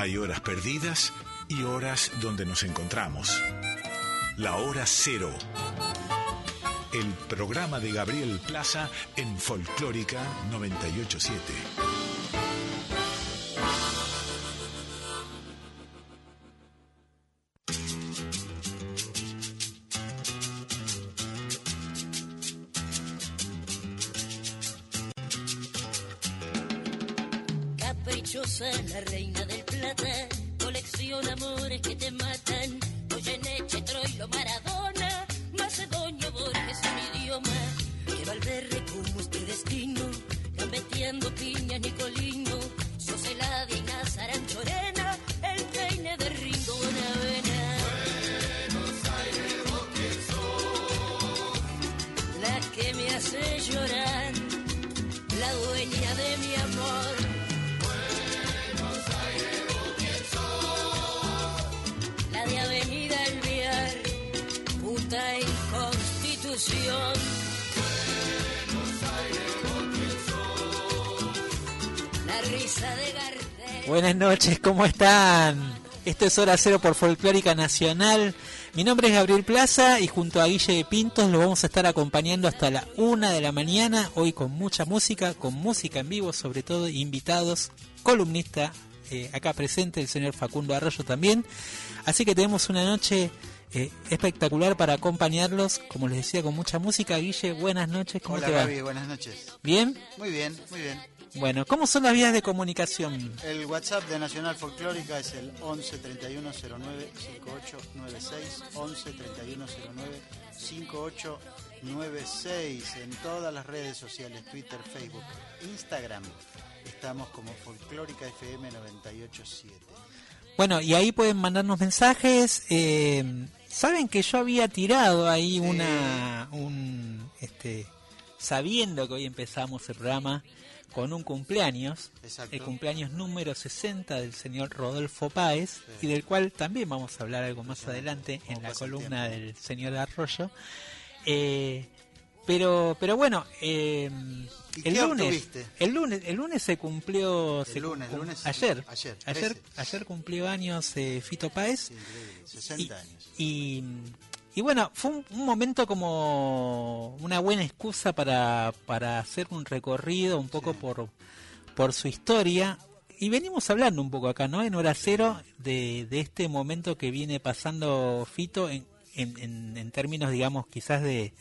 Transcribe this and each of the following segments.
Hay horas perdidas y horas donde nos encontramos. La hora cero. El programa de Gabriel Plaza en Folclórica 987. ¿Cómo están? Esto es Hora Cero por Folclórica Nacional. Mi nombre es Gabriel Plaza y junto a Guille de Pintos lo vamos a estar acompañando hasta la una de la mañana, hoy con mucha música, con música en vivo, sobre todo invitados, columnista eh, acá presente, el señor Facundo Arroyo también. Así que tenemos una noche eh, espectacular para acompañarlos, como les decía, con mucha música. Guille, buenas noches, ¿cómo Hola te va? Gaby, buenas noches. ¿Bien? Muy bien, muy bien. Bueno, ¿cómo son las vías de comunicación? El WhatsApp de Nacional Folclórica es el 11 31 09 5896 11 31 09 5896 en todas las redes sociales, Twitter, Facebook, Instagram. Estamos como Folclórica FM 987. Bueno, y ahí pueden mandarnos mensajes. eh, Saben que yo había tirado ahí Sí. una, un, este, sabiendo que hoy empezamos el programa con un cumpleaños, Exacto. el cumpleaños número 60 del señor Rodolfo Páez, Sí. y del cual también vamos a hablar algo más Sí. adelante en la columna del señor Arroyo. Eh, pero, pero bueno, eh, ¿Y el lunes, obtuviste? el lunes, el lunes se cumplió, El se lunes, el cum- lunes, ayer, ayer, ayer, 13. ayer cumplió años eh, Fito Páez Sí, increíble, 60 años. y, y bueno, fue un, un momento como una buena excusa para, para hacer un recorrido un poco Sí. por, por su historia. Y venimos hablando un poco acá, ¿no? En Hora Cero, de, de este momento que viene pasando Fito en, en, en- en términos, digamos, quizás de,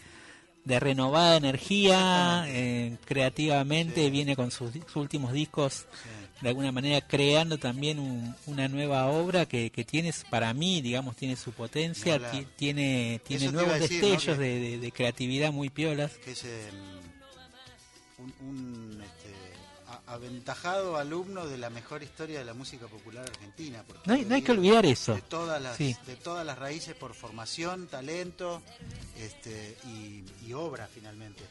de renovada energía, eh, creativamente, Sí. viene con sus, últimos discos Sí. De alguna manera creando también un- una nueva obra que, que tiene, para mí, digamos, tiene su potencia, tiene, tiene Eso nuevos decir, destellos de, de- de creatividad muy piolas. que es eh, un, un, este, a- aventajado alumno de la mejor historia de la música popular argentina. porque No hay, no hay que olvidar eso. De todas las, Sí. de todas las raíces por formación, talento este, y, y obra finalmente.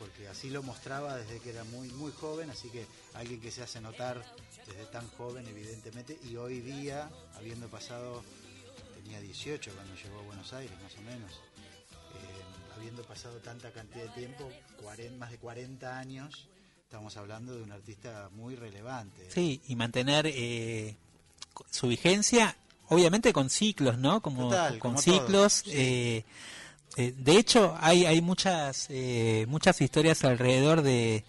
Porque así lo mostraba desde que era muy, muy joven, así que alguien que se hace notar desde tan joven, evidentemente, y hoy día, habiendo pasado, tenía 18 cuando llegó a Buenos Aires, más o menos, eh, habiendo pasado tanta cantidad de tiempo, 40, más de 40 años, estamos hablando de un artista muy relevante. Sí, y mantener eh, su vigencia, obviamente con ciclos, ¿no? Como Total, con como ciclos. todo, sí. eh, eh, de hecho, hay, hay muchas, eh, muchas historias alrededor de,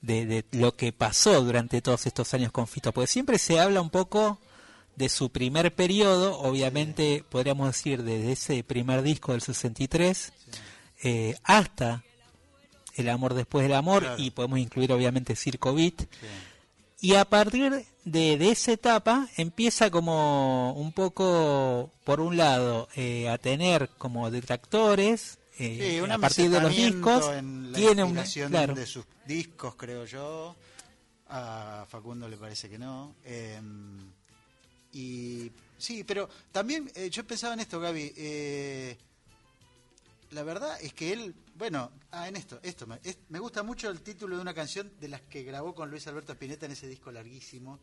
de, de lo que pasó durante todos estos años con Fito, porque siempre se habla un poco de su primer periodo, obviamente podríamos decir desde ese primer disco del 63 Sí. eh, hasta El amor después del amor Claro. y podemos incluir obviamente Circo Beat. Sí. Y a partir de, de esa etapa empieza como un poco, por un lado, eh, a tener como detractores, eh, Sí, un a partir de los discos, en la tiene una, claro, de sus discos, creo yo. A Facundo le parece que no. Eh, y sí, pero también eh, yo pensaba en esto, Gaby. eh, la verdad es que él, bueno, ah, en esto, esto me, es- me gusta mucho el título de una canción de las que grabó con Luis Alberto Spinetta en ese disco larguísimo.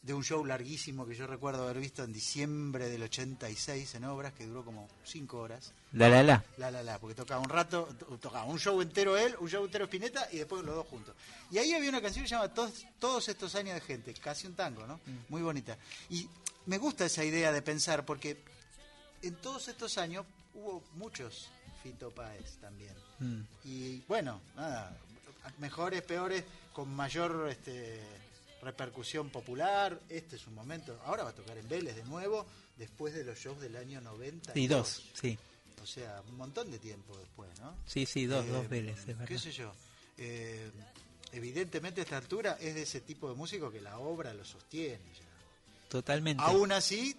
de un show larguísimo que yo recuerdo haber visto en diciembre del 86 en obras, que duró como cinco horas. La la la. La la la, porque tocaba un rato, to- tocaba un show entero él, un show entero Spinetta y después los dos juntos. Y ahí había una canción que se llama Todos, Todos estos años de gente, casi un tango, ¿no? Muy bonita. Y me gusta esa idea de pensar, porque en todos estos años hubo muchos Fito Páez también. Mm. Y bueno, nada, mejores, peores, con mayor este, repercusión popular. Este es un momento. Ahora va a tocar en Vélez de nuevo, después de los shows del año 90. Sí, dos, sí. O sea, un montón de tiempo después, ¿no? Sí, sí, dos, Eh, dos Vélez, es verdad. ¿Qué sé yo? Eh, evidentemente a esta altura es de ese tipo de músico que la obra lo sostiene ya. Totalmente. Aún así,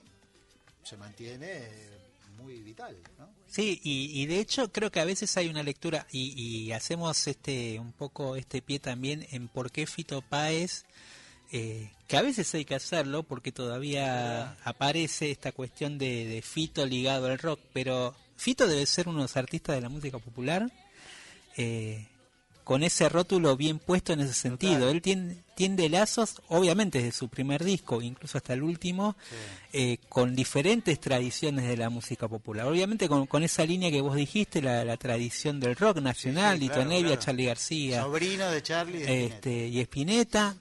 se mantiene eh, muy vital, ¿no? Sí, y, y de hecho creo que a veces hay una lectura y, y hacemos este un poco este pie también en por qué Fito Páez, eh, que a veces hay que hacerlo porque todavía aparece esta cuestión de, de Fito ligado al rock, pero Fito debe ser uno de los artistas de la música popular eh, con ese rótulo bien puesto en ese sentido. Él tiene, tiende lazos, obviamente desde su primer disco, incluso hasta el último, eh, con diferentes tradiciones de la música popular. Obviamente con, con esa línea que vos dijiste, la, la tradición del rock nacional, Sí, sí, Lito claro, Nevia, claro. Charlie García, Sobrino de Charlie. y de Spinetta. este, y Espineta.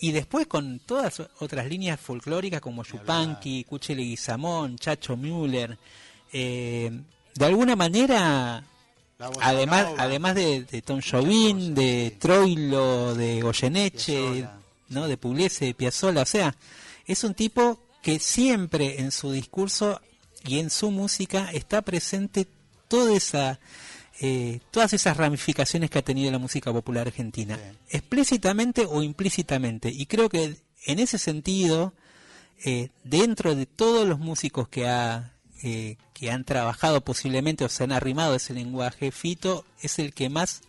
Y después con todas otras líneas folclóricas como Yupanqui, Cuchile Guizamón, Chacho Müller. eh, de alguna manera, además nova. además de, de Tom cosas, de. Troilo, de Goyeneche, Piazzolla. ¿no? de Pugliese, de Piazzolla, o sea, es un tipo que siempre en su discurso y en su música está presente toda esa eh, todas esas ramificaciones que ha tenido la música popular argentina, Sí. explícitamente o implícitamente. Y creo que en ese sentido, eh, dentro de todos los músicos que ha eh, que han trabajado posiblemente o se han arrimado ese lenguaje, Fito es el que más,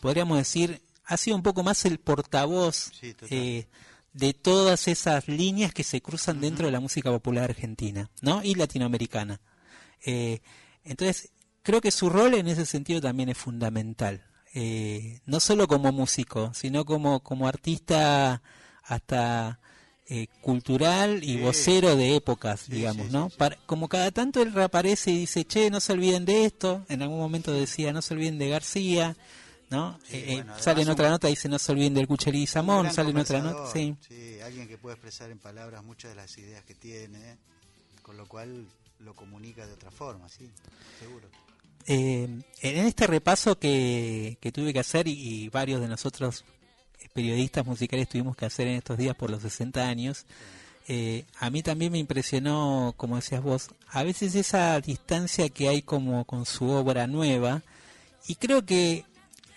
podríamos decir, ha sido un poco más el portavoz Sí, eh, de todas esas líneas que se cruzan dentro de la música popular argentina, ¿no? Y latinoamericana. Eh, entonces, creo que su rol en ese sentido también es fundamental. Eh, no solo como músico, sino como, como artista hasta eh, cultural y vocero de épocas, Sí, digamos, sí, ¿no? sí. Para- como cada tanto él reaparece y dice, che, no se olviden de esto, en algún momento decía, no se olviden de García, ¿no? Eh, eh, bueno, sale en otra un- nota, dice, no se olviden del Samón, gran sale en otra nota, sí. alguien que puede expresar en palabras muchas de las ideas que tiene, con lo cual lo comunica de otra forma, sí, seguro. Eh, en este repaso que, que tuve que hacer y, y varios de nosotros periodistas musicales tuvimos que hacer en estos días por los 60 años, eh, a mí también me impresionó, como decías vos, a veces esa distancia que hay como con su obra nueva y creo que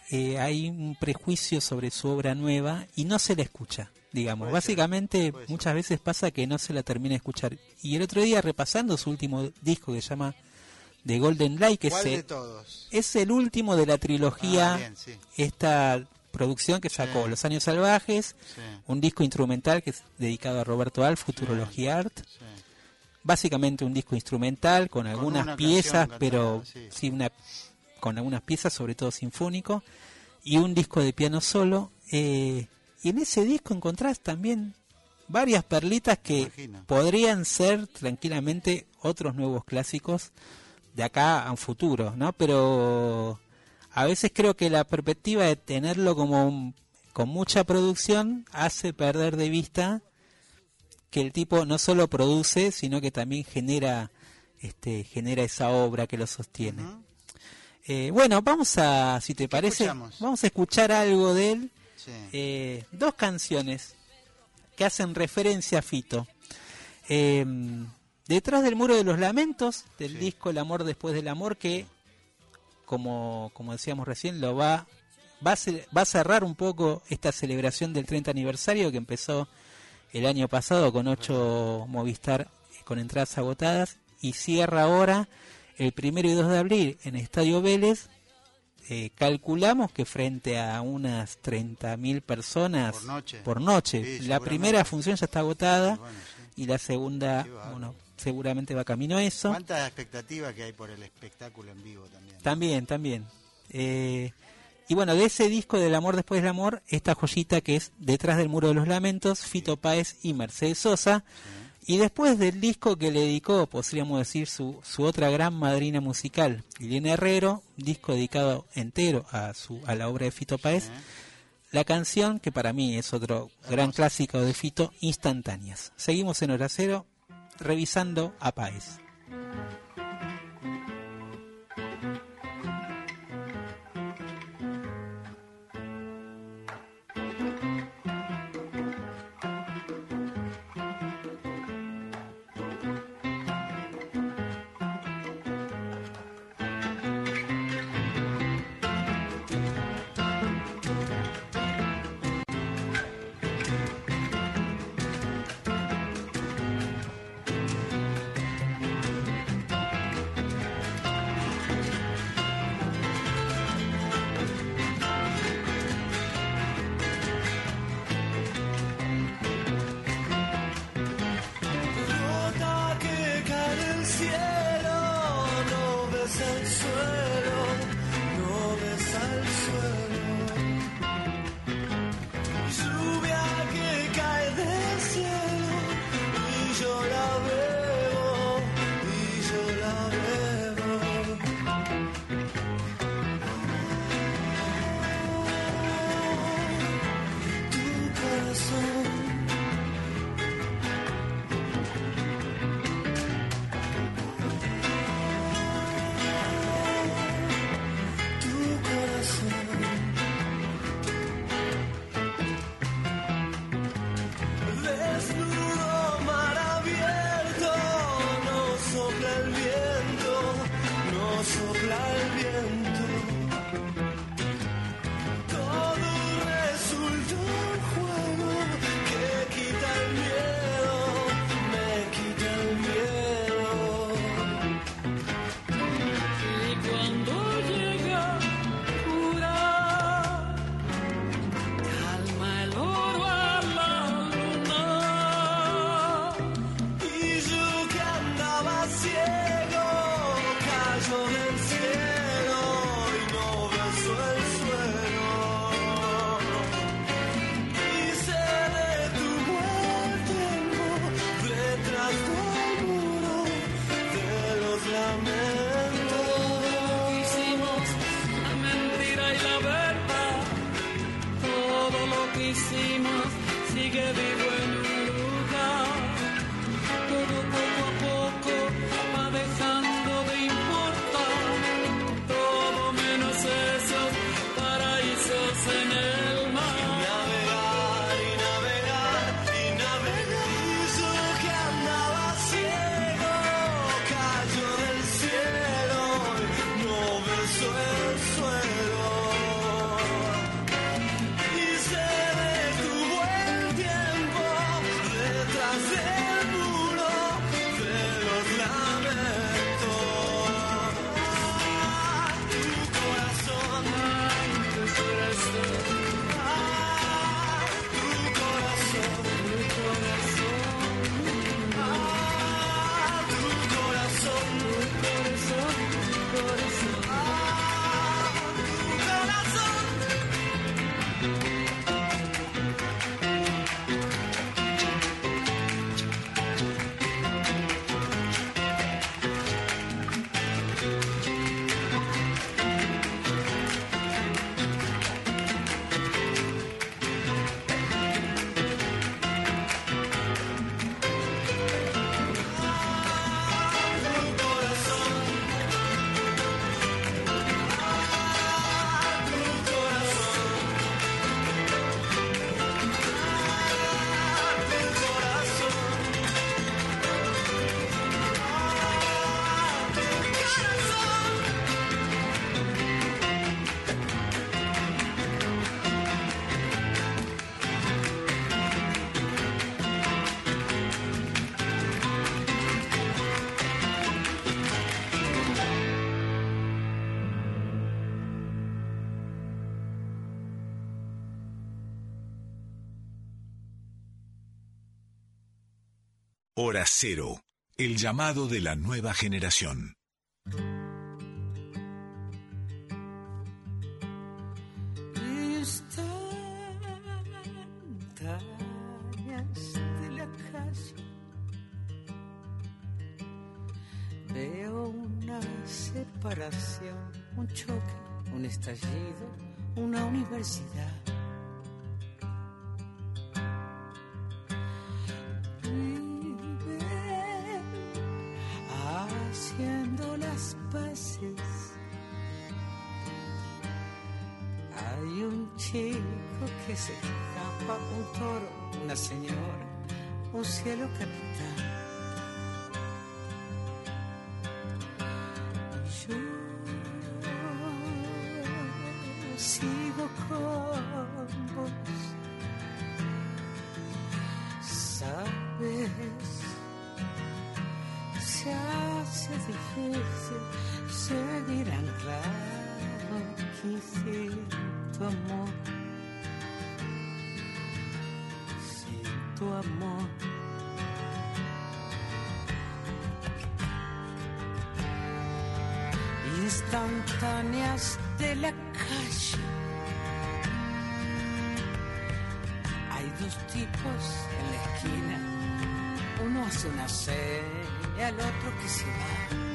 eh, hay un prejuicio sobre su obra nueva y no se la escucha, digamos. Puede Básicamente ser. muchas veces pasa que no se la termina de escuchar. Y el otro día repasando su último disco que se llama The Golden Light, que ¿Cuál se- de todos? es el último de la trilogía, Ah, bien, sí, esta producción que sacó Sí. Los Años Salvajes, sí, un disco instrumental que es dedicado a Roberto Al, Futurología Art, básicamente un disco instrumental con algunas una piezas, pero sí. sí, una, con algunas piezas, sobre todo sinfónico, y un disco de piano solo. eh, y en ese disco encontrás también varias perlitas que Imagino. podrían ser tranquilamente otros nuevos clásicos de acá a un futuro, ¿no? Pero a veces creo que la perspectiva de tenerlo como un- con mucha producción hace perder de vista que el tipo no solo produce, sino que también genera este genera esa obra que lo sostiene. Eh, bueno, vamos a, si te parece, escuchamos? vamos a escuchar algo de él. Sí. Eh, dos canciones que hacen referencia a Fito. Eh, Detrás del muro de los lamentos, del Sí. disco El amor después del amor, que, como, como decíamos recién, lo va, va, a va a cerrar un poco esta celebración del 30 aniversario que empezó el año pasado con ocho Movistar eh, con entradas agotadas y cierra ahora el primero y 2 de abril en Estadio Vélez. Eh, calculamos que frente a unas 30.000 personas Por noche. por noche. Sí, la primera función ya está agotada Y bueno, sí. y la segunda, bueno, seguramente va camino a eso. ¿Cuánta expectativa que hay por el espectáculo en vivo también? También, también. Eh, Y bueno, de ese disco del amor después del amor, esta joyita que es Detrás del muro de los lamentos, Fito Páez y Mercedes Sosa. Y después del disco que le dedicó, podríamos decir, su, su otra gran madrina musical, Liliana Herrero, disco dedicado entero a, su, a la obra de Fito Páez, la canción que para mí es otro gran clásico de Fito, Instantáneas. Seguimos en Hora Cero revisando a Páez. Hora Cero, el llamado de la nueva generación. Veo una separación, un choque, un estallido, una universidad Yo sigo con vos. Sabes, se hace difícil seguir anclado aquí sin tu amor. Sin tu amor. Instantáneas de la calle. Hay dos tipos en la esquina. Uno hace una seña, el otro que se va.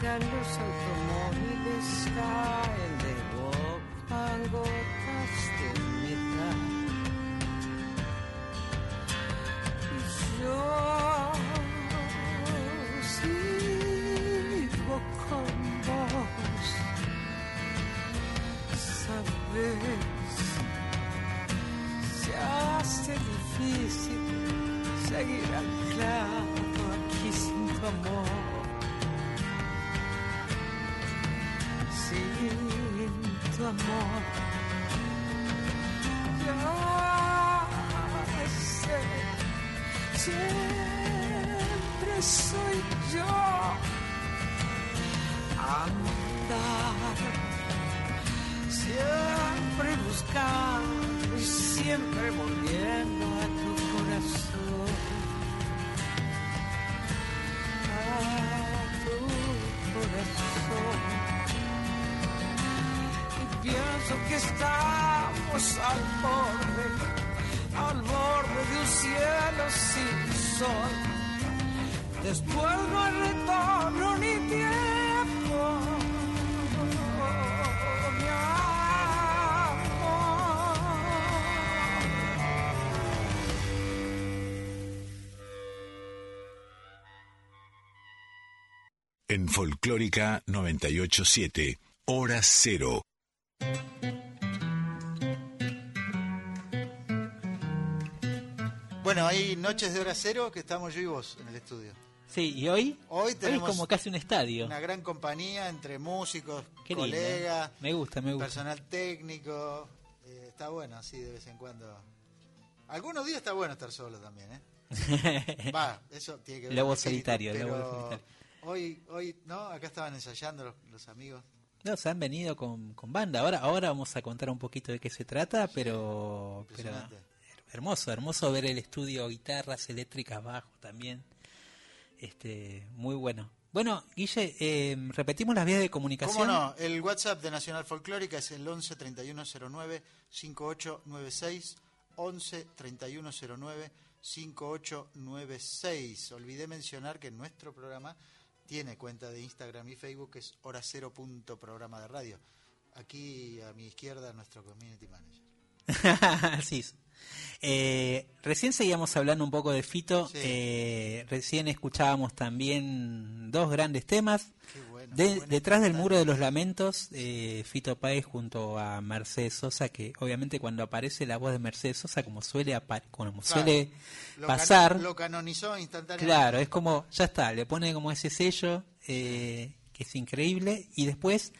Música los automóviles caen de boca tu estamos al borde, al borde de un cielo sin sol. Después no hay retorno ni tiempo. mi En Folclórica 987, Hora Cero. Bueno, hay noches de hora cero que estamos yo y vos en el estudio. Sí, y hoy, Hoy es tenemos como casi un estadio. Una gran compañía entre músicos, Qué lindo. colegas, Me gusta, me gusta. personal técnico. Eh, está bueno así de vez en cuando. Algunos días está bueno estar solo también, ¿eh? Va, eso tiene que ver Lobo solitario, lobo pero solitario. Hoy, hoy, ¿no? Acá estaban ensayando los, los amigos. No, se han venido con, con banda. Ahora, ahora vamos a contar un poquito de qué se trata, pero. Hermoso, hermoso ver el estudio, guitarras eléctricas, bajo también. Este, muy bueno. Bueno, Guille, eh, repetimos las vías de comunicación. ¿Cómo no? El WhatsApp de Nacional Folclórica es el 11 3109 5896. 11 3109 5896. Olvidé mencionar que nuestro programa tiene cuenta de Instagram y Facebook, que es hora cero punto programa de radio. Aquí a mi izquierda nuestro community manager. Así es. Eh, recién seguíamos hablando un poco de Fito. Sí. eh, recién escuchábamos también dos grandes temas. Qué bueno. De- qué detrás del muro de los lamentos, eh, Fito Páez junto a Mercedes Sosa, que obviamente cuando aparece la voz de Mercedes Sosa, como suele, como Claro. suele Lo cano- pasar, Lo canonizó instantáneamente. claro, es como, ya está, le pone como ese sello eh, que es increíble, y después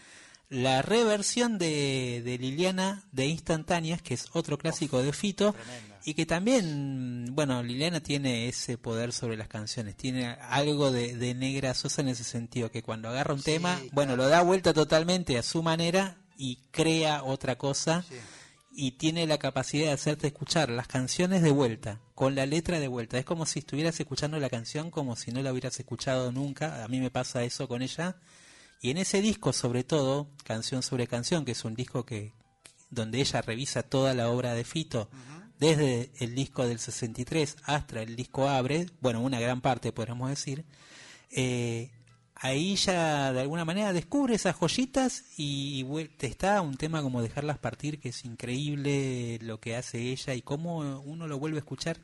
la reversión de, de Liliana de Instantáneas, que es otro clásico de Fito, Tremenda. y que también, bueno, Liliana tiene ese poder sobre las canciones, tiene algo de, de negra sosa en ese sentido, que cuando agarra un Sí, tema, claro. bueno, lo da vuelta totalmente a su manera y crea otra cosa. Sí. y tiene la capacidad de hacerte escuchar las canciones de vuelta, con la letra de vuelta. Es como si estuvieras escuchando la canción como si no la hubieras escuchado nunca. A mí me pasa eso con ella. Y en ese disco, sobre todo, Canción sobre Canción, que es un disco que donde ella revisa toda la obra de Fito, desde el disco del 63 hasta el disco Abre, bueno, una gran parte podríamos decir, eh, ahí ya de alguna manera descubre esas joyitas y te está un tema como dejarlas partir, que es increíble lo que hace ella y cómo uno lo vuelve a escuchar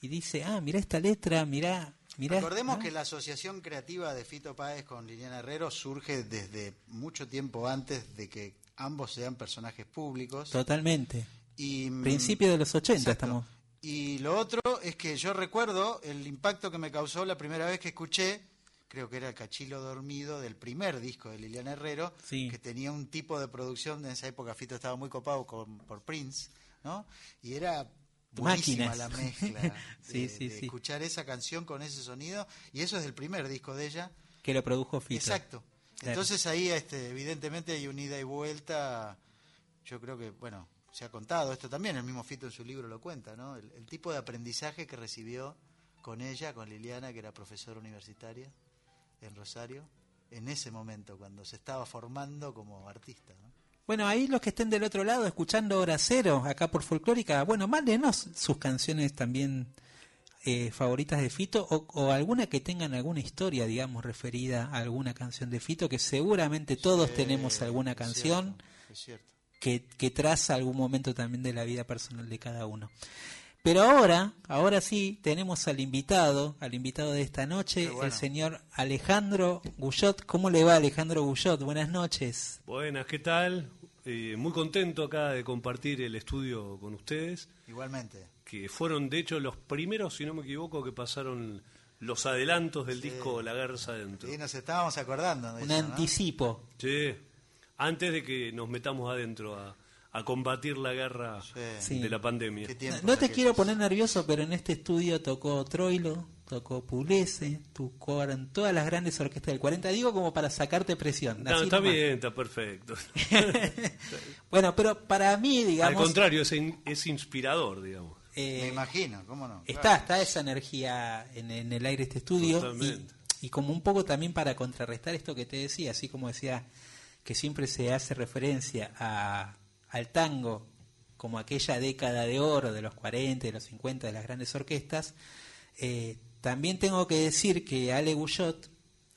y dice, ah, mira esta letra, mira... Recordemos que la asociación creativa de Fito Páez con Liliana Herrero surge desde mucho tiempo antes de que ambos sean personajes públicos. Totalmente. Y, mm, Principio de los 80 exacto. estamos. Y lo otro es que yo recuerdo el impacto que me causó la primera vez que escuché, creo que era el Cachilo Dormido del primer disco de Liliana Herrero, Sí. que tenía un tipo de producción, en esa época Fito estaba muy copado con, por Prince, ¿no? Y era buenísima Máquinas. la mezcla de, Sí, sí, de sí. escuchar esa canción con ese sonido, y eso es del primer disco de ella. Que lo produjo Fito. Exacto. Claro. Entonces ahí este, evidentemente hay un ida y vuelta, yo creo que, bueno, se ha contado esto también, el mismo Fito en su libro lo cuenta, ¿no? El, el tipo de aprendizaje que recibió con ella, con Liliana, que era profesora universitaria en Rosario, en ese momento, cuando se estaba formando como artista, ¿no? Bueno, ahí los que estén del otro lado escuchando Hora Cero, acá por Folclórica, bueno, mándenos sus canciones también eh, favoritas de Fito o, o alguna que tengan alguna historia, digamos, referida a alguna canción de Fito, que seguramente todos tenemos alguna es canción cierto, es cierto. que, que traza algún momento también de la vida personal de cada uno. Pero ahora, ahora sí, tenemos al invitado, al invitado de esta noche, bueno. el señor Alejandro Guyot. ¿Cómo le va Alejandro Guyot? Buenas noches. Buenas, ¿qué tal? Eh, muy contento acá de compartir el estudio con ustedes, Igualmente. que fueron de hecho los primeros, si no me equivoco, que pasaron los adelantos del disco La Garza Adentro. Sí, nos estábamos acordando de Un eso, ¿no? anticipo. Sí, antes de que nos metamos adentro a, a combatir la guerra Sí. de la pandemia. No, te aquellos. quiero poner nervioso, pero en este estudio tocó Troilo, tocó Pugliese, tocaron todas las grandes orquestas del 40, digo como para sacarte presión. No, así está nomás. bien, está perfecto. Bueno, pero para mí, Al digamos, contrario, es, in- es inspirador, digamos. eh, Me imagino, ¿cómo no? está, Claro. está esa energía en, en el aire de este estudio y, y como un poco también para contrarrestar esto que te decía, así como decía que siempre se hace referencia a, al tango como aquella década de oro de los 40, de los 50 de las grandes orquestas, eh, también tengo que decir que Ale Guyot,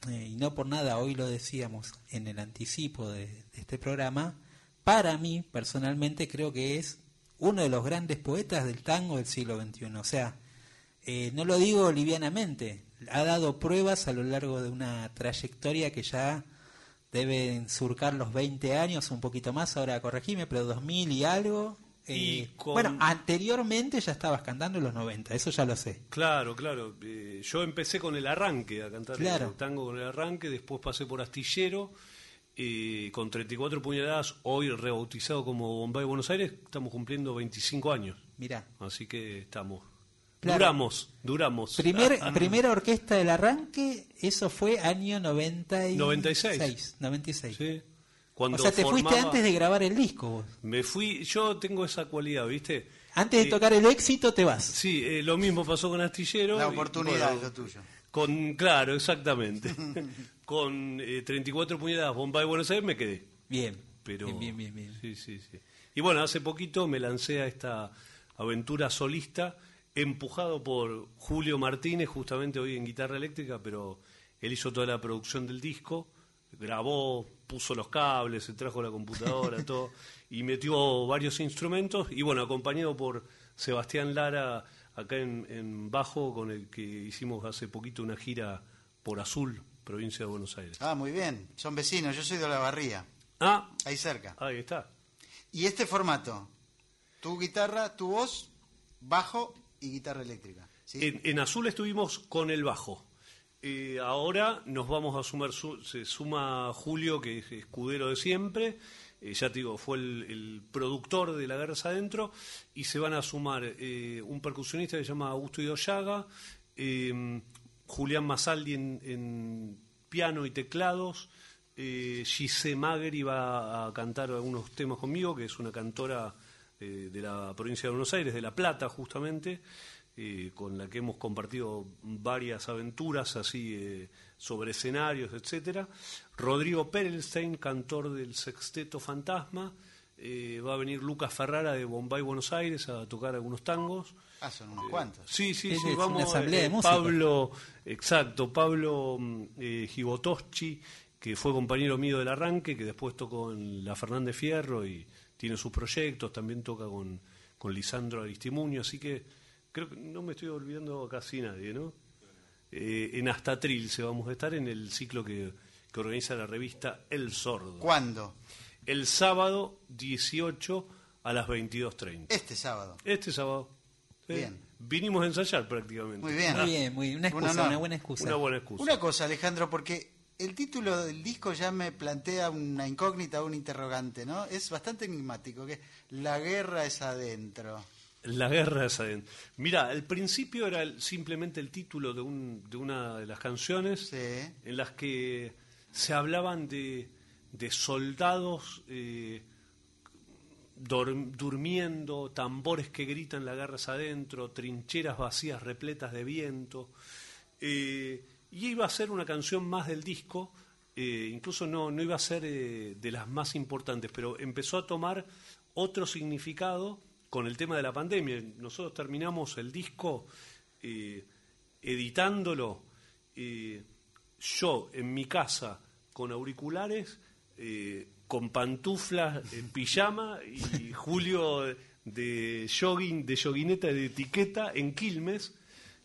eh, y no por nada hoy lo decíamos en el anticipo de, este programa, para mí personalmente creo que es uno de los grandes poetas del tango del siglo XXI. O sea, eh, no lo digo livianamente, ha dado pruebas a lo largo de una trayectoria que ya deben surcar los 20 años, un poquito más, ahora corregime, pero 2000 y algo. eh, Y con- Bueno, anteriormente ya estabas cantando en los 90, eso ya lo sé. Claro, claro. Eh, yo empecé con el arranque, a cantar Claro. el tango con el arranque, después pasé por Astillero, eh, con 34 puñaladas, hoy rebautizado como Bombay Buenos Aires, estamos cumpliendo 25 años. Mirá. Así que estamos. Claro. Duramos, duramos. Primer, Ah, primera orquesta del arranque, eso fue año 96. 96. 96. sí. Cuando o sea, te fuiste antes de grabar el disco vos. Me fui, yo tengo esa cualidad, ¿viste? Antes de Eh, tocar el éxito te vas. Sí, eh, lo mismo pasó con Astillero. La y, oportunidad bueno, es lo tuyo. Con, claro, exactamente. con eh, 34 puñaladas Bombay Buenos Aires me quedé. Bien. Pero, bien, bien, bien, bien. Sí, sí, sí. Y bueno, hace poquito me lancé a esta aventura solista, empujado por Julio Martínez, justamente hoy en guitarra eléctrica, pero él hizo toda la producción del disco, grabó, puso los cables, se trajo la computadora, todo, y metió varios instrumentos, y bueno, acompañado por Sebastián Lara, acá en, en Bajo, con el que hicimos hace poquito una gira por Azul, provincia de Buenos Aires. Ah, muy bien. Son vecinos, yo soy de la barría, Ah, ahí cerca. ahí está. Y este formato, tu guitarra, tu voz, bajo y guitarra eléctrica. En, Azul estuvimos con el bajo. Eh, ahora nos vamos a sumar, su- se suma Julio, que es escudero de siempre, eh, ya te digo, fue el, productor de La Garza Adentro, y se van a sumar eh, un percusionista que se llama Augusto Idoyaga, eh, Julián Masaldi en, en piano y teclados, eh, Gise Magri va a cantar algunos temas conmigo, que es una cantora eh, de la provincia de Buenos Aires, de La Plata justamente, eh, con la que hemos compartido varias aventuras así eh, sobre escenarios, etcétera. Rodrigo Perelstein, cantor del Sexteto Fantasma. Eh, va a venir Lucas Ferrara de Bombay, Buenos Aires, a tocar algunos tangos. Ah, son unos cuantos. Sí, sí, sí, vamos. una asamblea de. Pablo, exacto, Pablo mm, eh, Gibotoschi, que fue compañero mío del arranque, que después tocó en la Fernández Fierro y tiene sus proyectos, también toca con, con Lisandro Aristimuño, así que creo que no me estoy olvidando casi nadie, ¿no? Eh, en Astatril se vamos a estar en el ciclo que, que organiza la revista El Sordo. ¿Cuándo? El sábado 18 a las 22.30. Este sábado. Este sábado. Sí. Bien. Vinimos a ensayar prácticamente. Muy bien. Muy bien, muy una Un excusa, honor. una buena excusa. Una buena excusa. Una cosa, Alejandro, porque el título del disco ya me plantea una incógnita, un interrogante, ¿no? Es bastante enigmático, que La guerra es adentro. La guerra es adentro. Mira, al principio era el- simplemente el título de, un- de una de las canciones Sí. en las que se hablaban de, de soldados eh, durmiendo, tambores que gritan la guerra es adentro, trincheras vacías repletas de viento. Eh, y iba a ser una canción más del disco, eh, incluso no, no iba a ser eh, de las más importantes, pero empezó a tomar otro significado con el tema de la pandemia. Nosotros terminamos el disco eh, editándolo, yo en mi casa con auriculares, con pantuflas, en pijama, y Julio de jogging, de joguineta de etiqueta en Quilmes,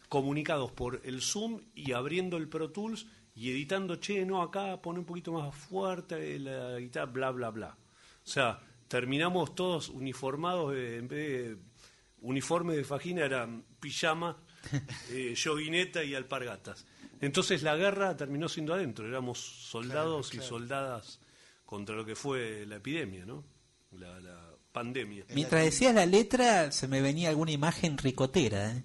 comunicados por el Zoom y abriendo el Pro Tools y editando, che, no, acá pone un poquito más fuerte la guitarra, bla, bla, bla. O sea, terminamos todos uniformados, eh, en vez de uniforme de fajina eran pijama, eh, y alpargatas. Entonces la guerra terminó siendo adentro, éramos soldados y soldadas contra lo que fue la epidemia, ¿no? La, la pandemia. Mientras decías la letra, se me venía alguna imagen ricotera. ¿eh?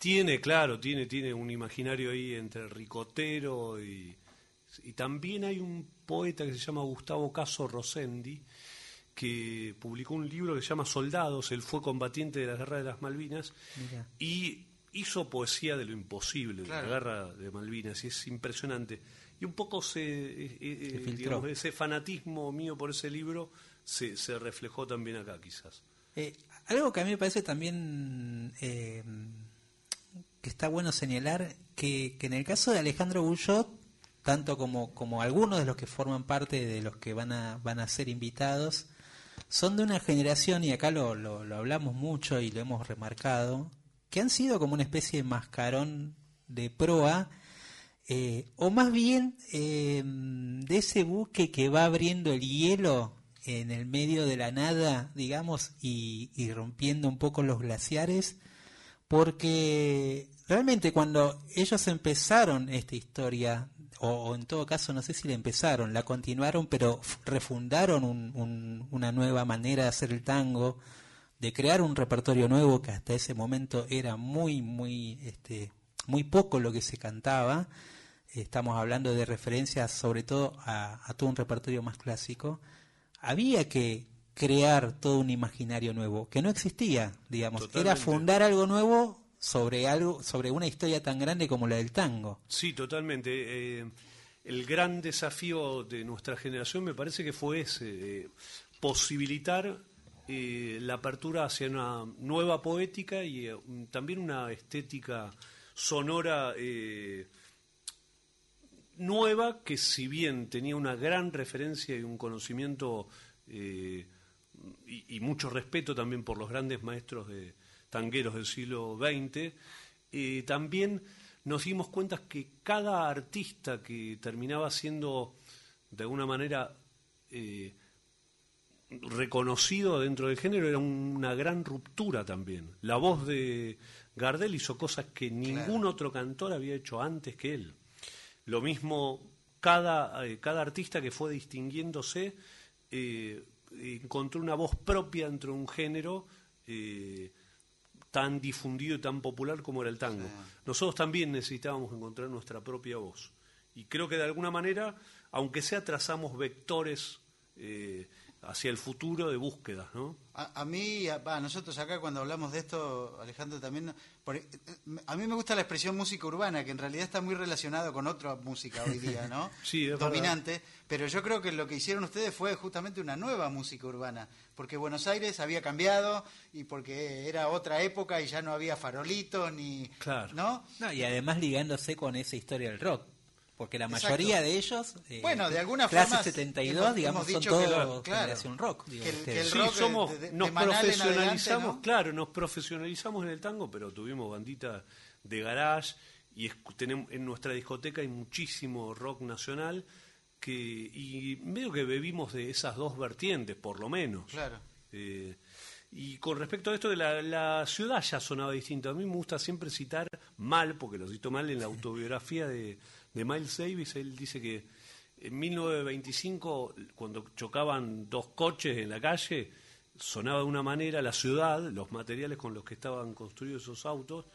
Tiene, claro, tiene, tiene un imaginario ahí entre ricotero y, y también hay un poeta que se llama Gustavo Caso Rosendi que publicó un libro que se llama Soldados, él fue combatiente de la guerra de las Malvinas Mira. y hizo poesía de lo imposible, de la guerra de Malvinas, y es impresionante. Y un poco se, eh, eh, Se digamos, ese fanatismo mío por ese libro se, se reflejó también acá, quizás. Eh, algo que a mí me parece también eh, que está bueno señalar, que, que en el caso de Alejandro Bullot, tanto como, como algunos de los que forman parte de los que van a, van a ser invitados, son de una generación, y acá lo, lo, hablamos mucho y lo hemos remarcado, que han sido como una especie de mascarón de proa, eh, o más bien eh, de ese buque que va abriendo el hielo en el medio de la nada, digamos, y, y rompiendo un poco los glaciares, porque realmente cuando ellos empezaron esta historia, o, en todo caso no sé si la empezaron, la continuaron, pero refundaron un- un- una nueva manera de hacer el tango, de crear un repertorio nuevo que hasta ese momento era muy, muy, este, muy poco lo que se cantaba. Estamos hablando de referencias sobre todo a, a todo un repertorio más clásico. Había que crear todo un imaginario nuevo que no existía, digamos. Era fundar algo nuevo sobre algo, sobre una historia tan grande como la del tango. Sí, totalmente. Eh, el gran desafío de nuestra generación me parece que fue ese, eh, posibilitar eh, la apertura hacia una nueva poética y eh, también una estética sonora nueva que si bien tenía una gran referencia y un conocimiento eh, y, y mucho respeto también por los grandes maestros de tangueros del siglo XX, eh, también nos dimos cuenta que cada artista que terminaba siendo de alguna manera eh, reconocido dentro del género era una gran ruptura también. La voz de Gardel hizo cosas que ningún otro cantor había hecho antes que él. Lo mismo, cada, eh, cada artista que fue distinguiéndose eh, encontró una voz propia dentro de un género eh, tan difundido y tan popular como era el tango. Nosotros también necesitábamos encontrar nuestra propia voz. Y creo que de alguna manera, aunque sea trazamos vectores eh, hacia el futuro de búsquedas, ¿no? A, a mí, a, va, nosotros acá cuando hablamos de esto, Alejandro también, por- e, a mí me gusta la expresión música urbana, que en realidad está muy relacionado con otra música hoy día, ¿no? Sí, es Dominante, pero yo creo que lo que hicieron ustedes fue justamente una nueva música urbana, porque Buenos Aires había cambiado y porque era otra época y ya no había farolitos ni... Claro. ¿No? No, y además ligándose con esa historia del rock. Porque la Exacto. mayoría de ellos, eh, Bueno, de alguna clase forma, 72, hemos- digamos, hemos son dicho que todos lo- claro, generación rock. digo, que el- que el Sí, rock somos, de- de- nos de profesionalizamos, adelante, ¿no? claro, nos profesionalizamos en el tango, pero tuvimos bandita de garage y escu- tenemos, en nuestra discoteca hay muchísimo rock nacional que y medio que bebimos de esas dos vertientes, por lo menos. Claro. Eh, y con respecto a esto de la, la ciudad ya sonaba distinto. A mí me gusta siempre citar mal, porque lo cito mal en la autobiografía de, de Miles Davis. Él dice que en 1925, cuando chocaban dos coches en la calle, sonaba de una manera la ciudad, los materiales con los que estaban construidos esos autos,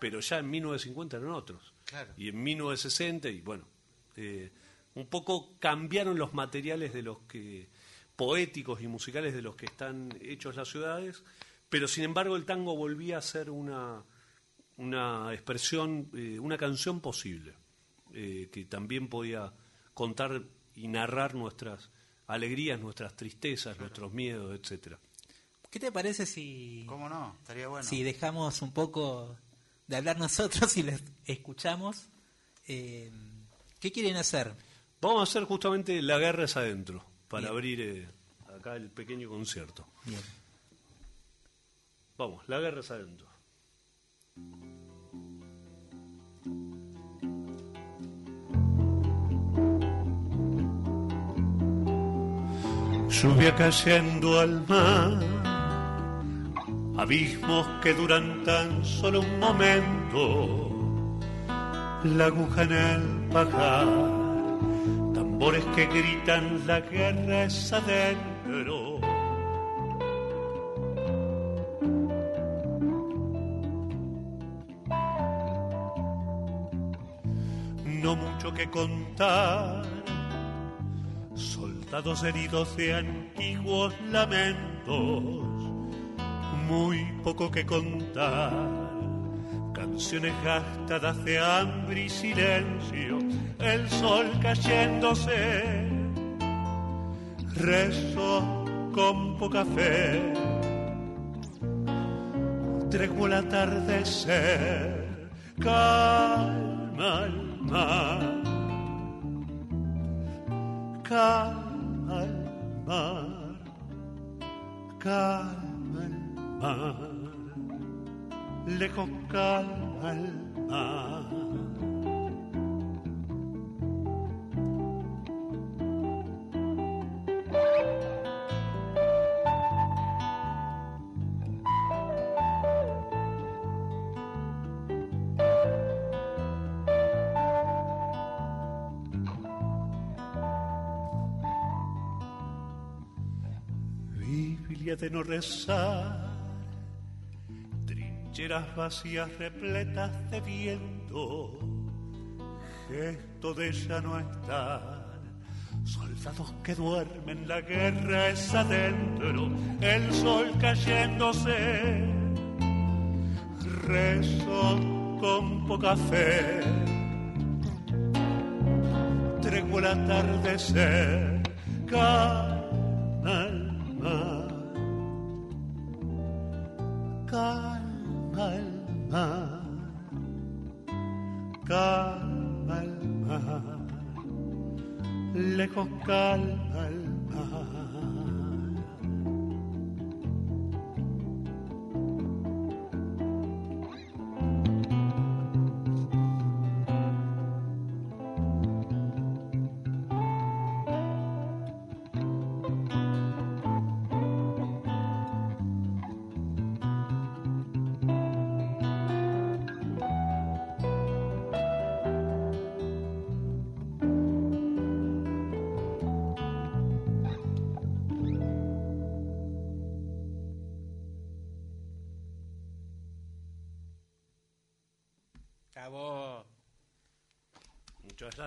pero ya en 1950 eran otros. Claro. Y en 1960, y bueno, eh, un poco cambiaron los materiales de los que poéticos y musicales de los que están hechos las ciudades, pero sin embargo el tango volvía a ser una, una expresión, eh, una canción posible, eh, que también podía contar y narrar nuestras alegrías, nuestras tristezas, nuestros miedos, etcétera. ¿Qué te parece si, ¿Cómo no? Estaría bueno. si dejamos un poco de hablar nosotros y les escuchamos? Eh, ¿Qué quieren hacer? Vamos a hacer justamente La Guerra es Adentro, para Bien. abrir eh, acá el pequeño concierto. Bien. Vamos, La Guerra es Adentro. Lluvia cayendo al mar, abismos que duran tan solo un momento, la aguja en el tambores que gritan la guerra es adentro. No mucho que contar, heridos de antiguos lamentos, muy poco que contar, canciones gastadas de hambre y silencio, el sol cayéndose, rezo con poca fe, tregua el atardecer, calma el mar. Calma el mar, calma el mar, lejos calma el mar. Trincheras vacías repletas de viento, gesto de ya no estar, soldados que duermen, la guerra es adentro, el sol cayéndose, rezo con poca fe, tregua el atardecer,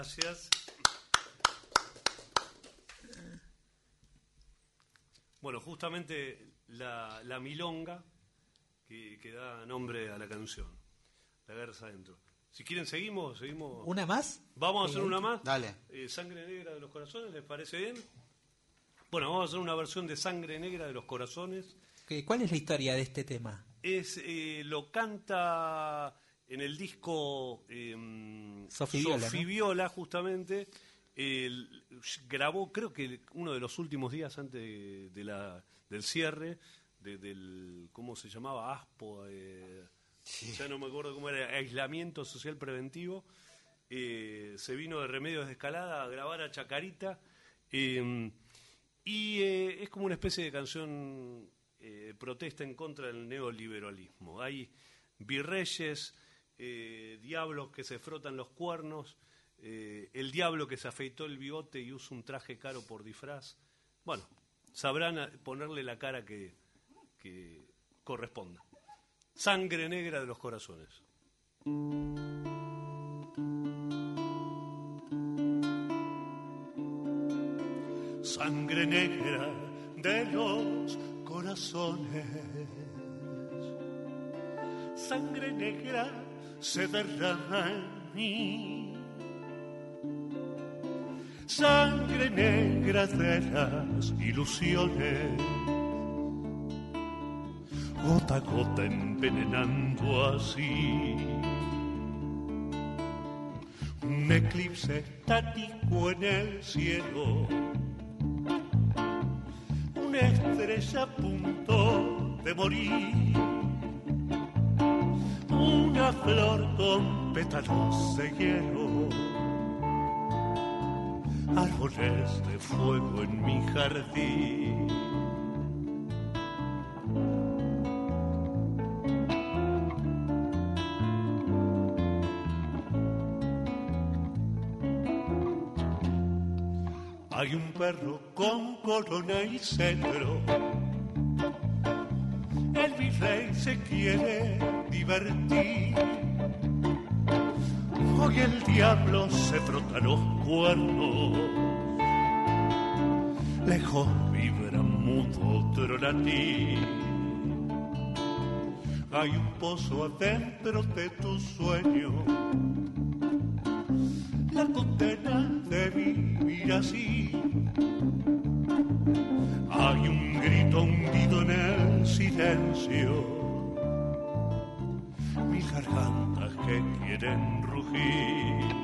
gracias. Bueno, justamente la, la milonga que, que da nombre a la canción. La guerra adentro. Si quieren, seguimos, seguimos. ¿Una más? Vamos a hacer una más. Dale. Eh, Sangre Negra de los Corazones, ¿les parece bien? Bueno, vamos a hacer una versión de Sangre Negra de los Corazones. ¿Qué- ¿Cuál es la historia de este tema? Es, eh, lo canta en el disco eh, Sofi Viola, Sofi ¿no? Viola, justamente. Grabó, creo que uno de los últimos días antes de, de la, del cierre, de- del, ¿cómo se llamaba? ASPO, eh, ya no me acuerdo cómo era, aislamiento social preventivo. Eh, se vino de Remedios de Escalada a grabar a Chacarita. eh, y eh, es como una especie de canción protesta en contra del neoliberalismo. Hay virreyes, eh, diablos que se frotan los cuernos, eh, el diablo que se afeitó el bigote y usa un traje caro por disfraz. Bueno, sabrán ponerle la cara que corresponda. Sangre negra de los corazones. Sangre negra de los corazones. Sangre negra se derrama en mí. Sangre negra de las ilusiones. Gota a gota envenenando así. Un eclipse estático en el cielo una estrella a punto de morir. Flor con pétalos de hielo. Árboles de fuego en mi jardín. Hay un perro con corona y cetro. El virrey se quiere divertir. Hoy el diablo se frota los cuernos. Lejos vibra mudo otro latín. Hay un pozo adentro de tu sueño la condena de vivir así. Hay un grito hundido en el silencio, gargantas que quieren rugir.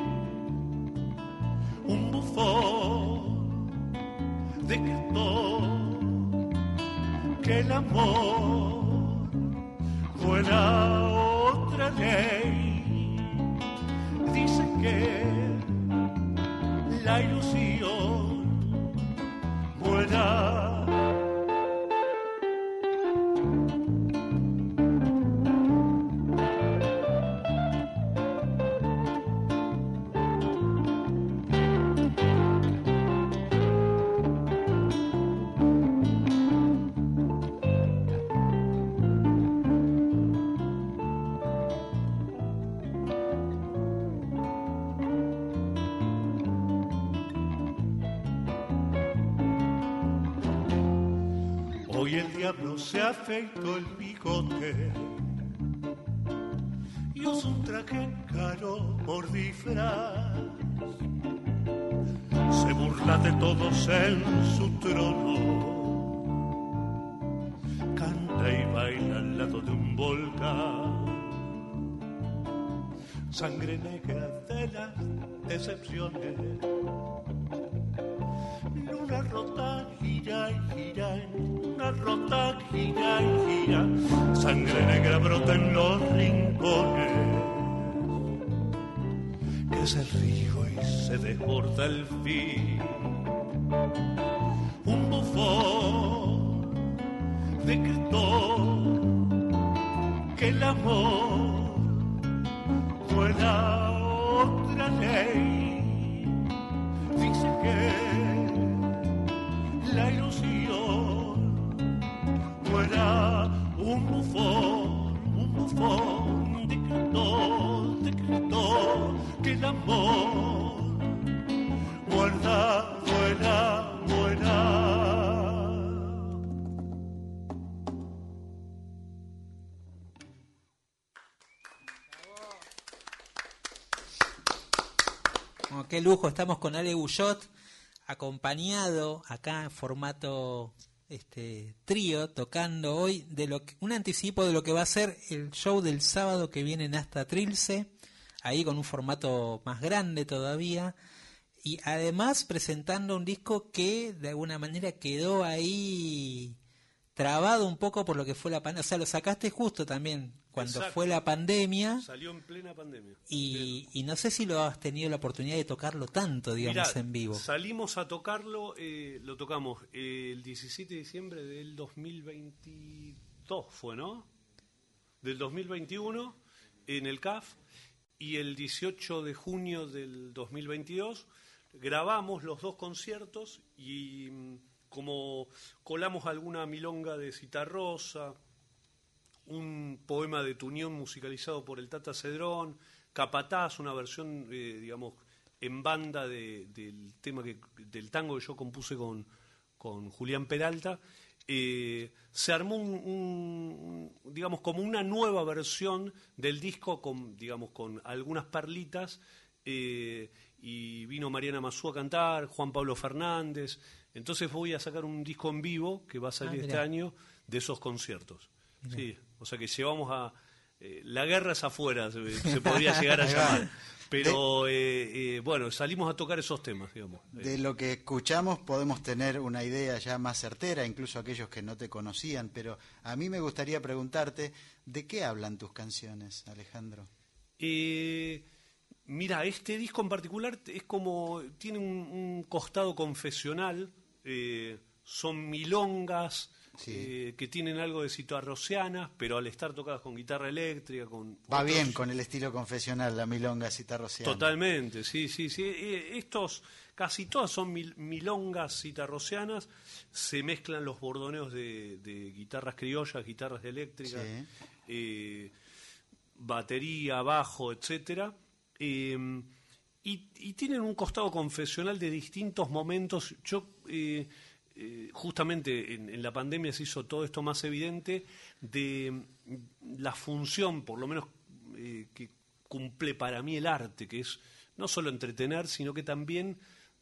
Un bufón decretó que el amor se afeitó el bigote y usa un traje caro por disfraz. Se burla de todos en su trono, canta y baila al lado de un volcán. Sangre negra de las decepciones luna rota gira y gira, una rota gira y gira, sangre negra brota en los rincones, que es el río y se desborda el fin. Un bufón decretó que el amor fuera otra ley dice que la ilusión. No un bufón, un bufón, decretó, decretó que el amor guarda, buena, buena. Qué lujo, estamos con Ale Bullot acompañado acá en formato este trío, tocando hoy de lo que, un anticipo de lo que va a ser el show del sábado que viene en Hasta Trilce, ahí con un formato más grande todavía, y además presentando un disco que de alguna manera quedó ahí trabado un poco por lo que fue la pandemia. O sea, lo sacaste justo también cuando Exacto. fue la pandemia. Salió en plena pandemia. Y, y no sé si lo has tenido la oportunidad de tocarlo tanto, digamos, Mirá, en vivo. Salimos a tocarlo, eh, lo tocamos eh, el 17 de diciembre del 2022, fue, ¿no? Del 2021 en el CAF y el 18 de junio del 2022 grabamos los dos conciertos y mm, como colamos alguna milonga de Citarrosa, un poema de Tunión musicalizado por el Tata Cedrón, Capataz, una versión, eh, digamos, en banda de- del tema que, del tango que yo compuse con, con Julián Peralta. eh, se armó un, digamos, como una nueva versión del disco con, digamos, con algunas perlitas. eh, y vino Mariana Mazú a cantar, Juan Pablo Fernández. Entonces voy a sacar un disco en vivo que va a salir Ah, este año de esos conciertos. Sí, o sea que llevamos a... eh, la guerra es afuera, se, se podría llegar a llamar. Pero eh, eh, bueno, salimos a tocar esos temas, digamos. De lo que escuchamos podemos tener una idea ya más certera, incluso aquellos que no te conocían, pero a mí me gustaría preguntarte, ¿de qué hablan tus canciones, Alejandro? Mira, este disco en particular es como, tiene un, un costado confesional, son milongas Sí. eh, que tienen algo de citarrocianas, pero al estar tocadas con guitarra eléctrica, con... Va otros- bien con el estilo confesional, la milonga citarrociana. Totalmente, sí, sí, sí. Eh, Estos, casi todas son mil- milongas citarrocianas, se mezclan los bordoneos de, de guitarras criollas, guitarras eléctricas, Sí. eh, batería, bajo, etcétera. Y, y tienen un costado confesional de distintos momentos. Yo, eh, justamente en, en la pandemia se hizo todo esto más evidente de mm, la función, por lo menos eh, que cumple para mí el arte, que es no solo entretener, sino que también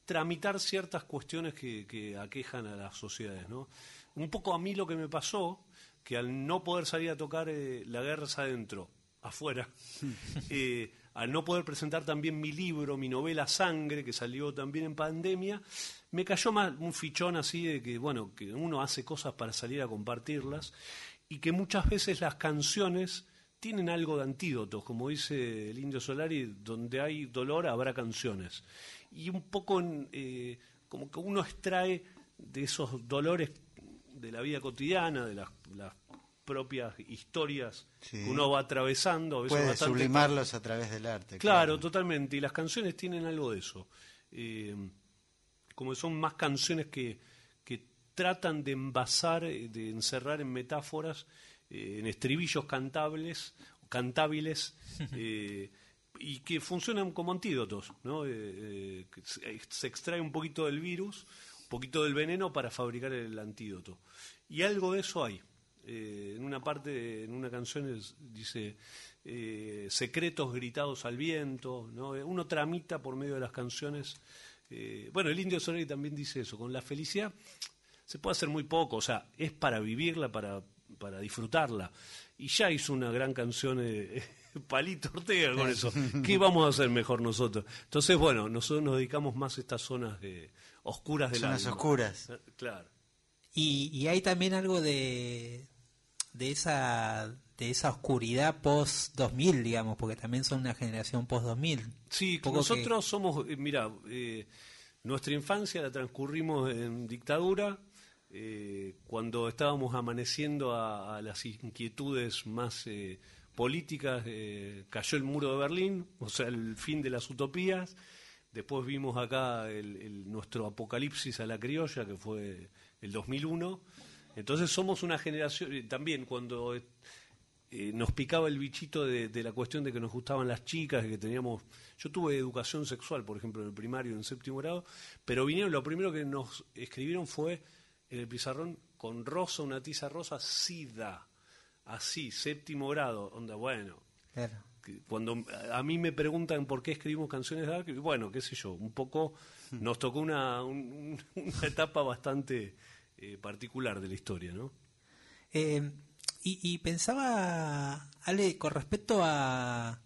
tramitar ciertas cuestiones que, que aquejan a las sociedades. ¿no? Un poco a mí lo que me pasó, que al no poder salir a tocar eh, La guerra es adentro, afuera, al no poder presentar también mi libro, mi novela Sangre, que salió también en pandemia, me cayó más un fichón así de que, bueno, que uno hace cosas para salir a compartirlas y que muchas veces las canciones tienen algo de antídotos, como dice el Indio Solari, donde hay dolor habrá canciones. Y un poco en, eh, como que uno extrae de esos dolores de la vida cotidiana, de las, las propias historias Sí. que uno va atravesando, a veces bastante sublimarlos a través del arte. Claro, totalmente. Y las canciones tienen algo de eso. Eh, como son más canciones que, que tratan de envasar, eh, de encerrar en metáforas, eh, en estribillos cantables, cantables, eh, y que funcionan como antídotos. ¿no? Eh, se, extrae un poquito del virus, un poquito del veneno para fabricar el antídoto. Y algo de eso hay. Eh, en una parte, en una canción es- dice eh, secretos gritados al viento, ¿no? Uno tramita por medio de las canciones. Eh, bueno, el Indio Solari también dice eso, con la felicidad se puede hacer muy poco, o sea, es para vivirla, para, para disfrutarla. Y ya hizo una gran canción eh, Palito Ortega con eso. ¿Qué vamos a hacer mejor nosotros? Entonces, bueno, nosotros nos dedicamos más a estas zonas de, oscuras del Zonas alma. oscuras. Eh, Claro. Y, y hay también algo de, de esa de esa oscuridad post 2000, digamos, porque también son una generación post 2000. Sí, poco nosotros somos, eh, mira, eh, nuestra infancia la transcurrimos en dictadura, eh, cuando estábamos amaneciendo a, a las inquietudes más eh, políticas, cayó el muro de Berlín, o sea, el fin de las utopías. Después vimos acá el, el- nuestro apocalipsis a la criolla, que fue el 2001. Entonces somos una generación, también cuando eh, nos picaba el bichito de, de la cuestión de que nos gustaban las chicas, de que teníamos... Yo tuve educación sexual, por ejemplo, en el primario, en séptimo grado, pero vinieron, lo primero que nos escribieron fue en el pizarrón, con rosa, una tiza rosa, SIDA, así, séptimo grado, onda, bueno, Claro. cuando a mí me preguntan por qué escribimos canciones dark, bueno, qué sé yo, un poco nos tocó una, un- una etapa bastante eh, particular de la historia, ¿no? Eh, y, y pensaba, Ale, con respecto a,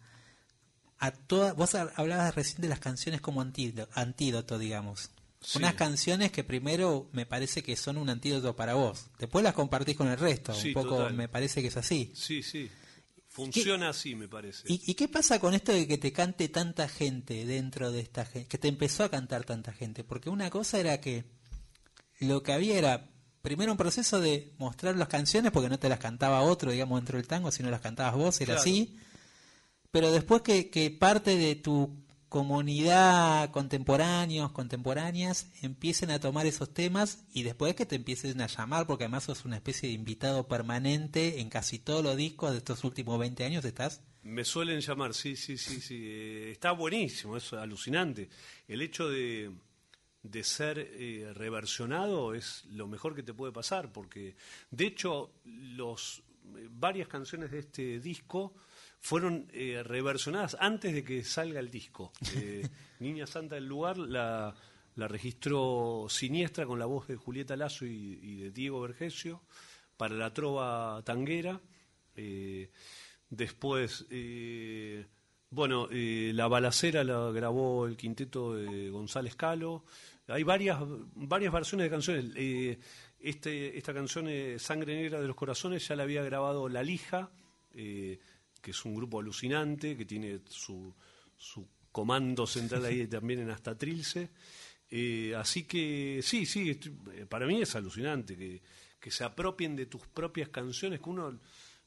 a toda, vos ha- hablabas recién de las canciones como antídoto, antídoto digamos. Sí. Unas canciones que primero me parece que son un antídoto para vos. Después las compartís con el resto. Sí, un poco total. me parece que es así. Sí, sí. Funciona así, me parece. ¿Y, y qué pasa con esto de que te cante tanta gente dentro de esta gente? Que te empezó a cantar tanta gente. Porque una cosa era que lo que había era primero un proceso de mostrar las canciones porque no te las cantaba otro, digamos, dentro del tango, sino las cantabas vos, era Claro. así. Pero después que, que parte de tu comunidad, contemporáneos, contemporáneas, empiecen a tomar esos temas y después que te empiecen a llamar, porque además sos una especie de invitado permanente en casi todos los discos de estos últimos 20 años, estás Me suelen llamar, sí, sí, sí, sí. Eh, está buenísimo, es alucinante. El hecho de, de ser eh, reversionado es lo mejor que te puede pasar, porque de hecho los eh, varias canciones de este disco fueron eh, reversionadas antes de que salga el disco. Eh, Niña Santa del Lugar la, la registró Siniestra con la voz de Julieta Lazo y, y de Diego Vergesio para la trova tanguera. Después, bueno, eh, La Balacera la grabó el quinteto de González Calo. Hay varias, varias versiones de canciones. Eh, este, esta canción, eh, Sangre Negra de los Corazones, ya la había grabado La Lija, eh, que es un grupo alucinante, que tiene su, su comando central ahí también en Hasta Trilce. Así que sí, sí, estoy- para mí es alucinante que, que se apropien de tus propias canciones, que uno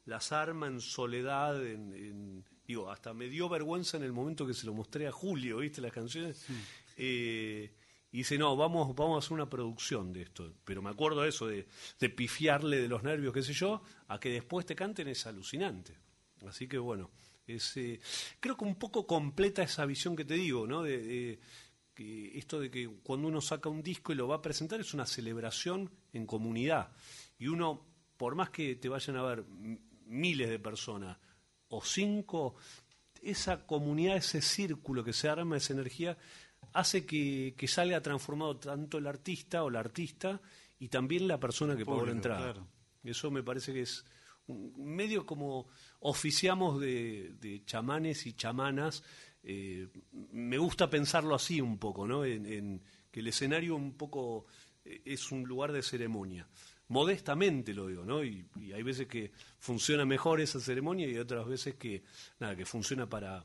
las arma en soledad, en, en- digo, hasta me dio vergüenza en el momento que se lo mostré a Julio, ¿viste? Las canciones. Eh, y dice, no, vamos, vamos a hacer una producción de esto. Pero me acuerdo de eso, de, pifiarle de los nervios, qué sé yo, a que después te canten es alucinante. Así que bueno, es, eh, creo que un poco completa esa visión que te digo, ¿no? De, que esto de que cuando uno saca un disco y lo va a presentar es una celebración en comunidad. Y uno, por más que te vayan a ver miles de personas o cinco, esa comunidad, ese círculo que se arma, esa energía, hace que, que salga transformado tanto el artista o la artista y también la persona que pagó la público, entrada. claro. Eso me parece que es un medio como oficiamos de, de chamanes y chamanas. eh, me gusta pensarlo así un poco, ¿no? En, en que el escenario un poco eh, es un lugar de ceremonia. Modestamente lo digo, ¿no? Y, y hay veces que funciona mejor esa ceremonia y otras veces que, nada, que funciona para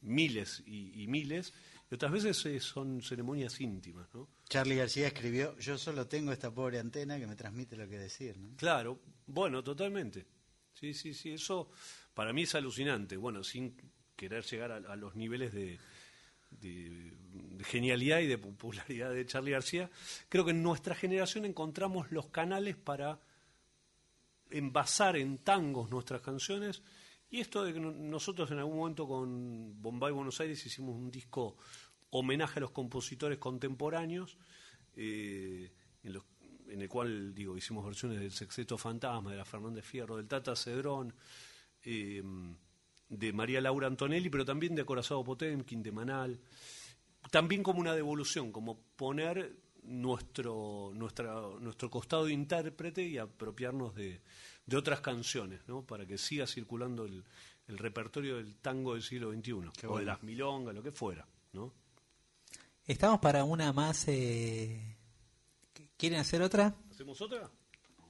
miles y, y miles. Y otras veces eh, son ceremonias íntimas, ¿no? Charlie García escribió, yo solo tengo esta pobre antena que me transmite lo que decir, ¿no? Claro, bueno, totalmente. Sí, sí, sí, eso para mí es alucinante. Bueno, sin querer llegar a, a los niveles de, de- de genialidad y de popularidad de Charlie García, creo que en nuestra generación encontramos los canales para envasar en tangos nuestras canciones. Y esto de que no- nosotros en algún momento con Bombay Buenos Aires hicimos un disco homenaje a los compositores contemporáneos, eh, en el cual digo hicimos versiones del Sexteto Fantasma, de la Fernández Fierro, del Tata Cedrón, eh, de María Laura Antonelli, pero también de Acorazado Potemkin, de Manal. También como una devolución, como poner nuestro, nuestra, nuestro costado de intérprete y apropiarnos de, de otras canciones, ¿no? para que siga circulando el, el repertorio del tango del siglo XXI, o de bueno. las milongas, lo que fuera. ¿no? Estamos para una más. eh, ¿Quieren hacer otra? ¿Hacemos otra?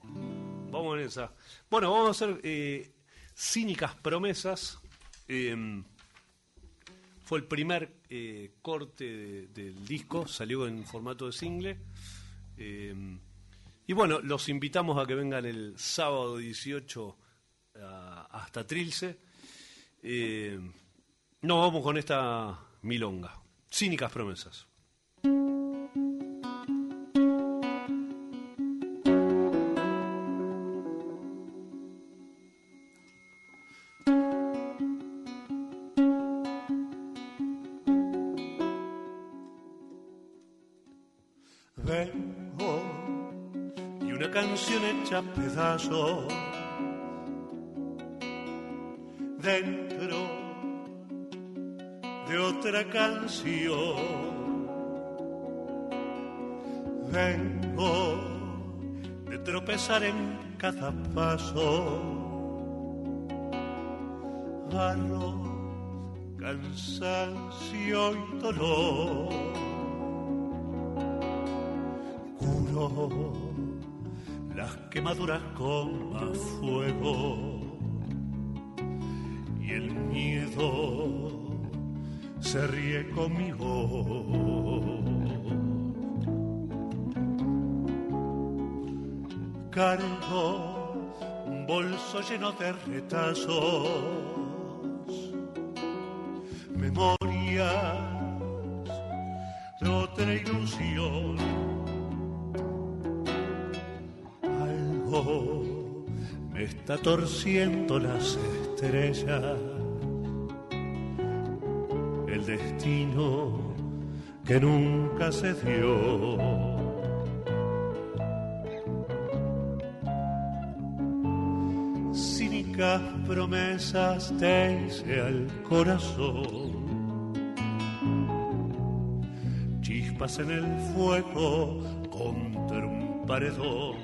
Vamos en esa. Bueno, vamos a hacer eh, cínicas promesas. Eh, fue el primer eh, corte de- del disco, salió en formato de single. Eh, y bueno, los invitamos a que vengan el sábado 18 a- hasta Trilce. Eh, nos vamos con esta milonga. Cínicas promesas. Dentro de otra canción. Vengo de tropezar en cada paso. Arroz, cansancio y dolor. Curo las quemaduras con más fuego y el miedo se ríe conmigo. Cargo un bolso lleno de retazos, memorias de otra ilusión. Me está torciendo las estrellas el destino que nunca se dio. Cínicas promesas te hice al corazón, chispas en el fuego contra un paredón.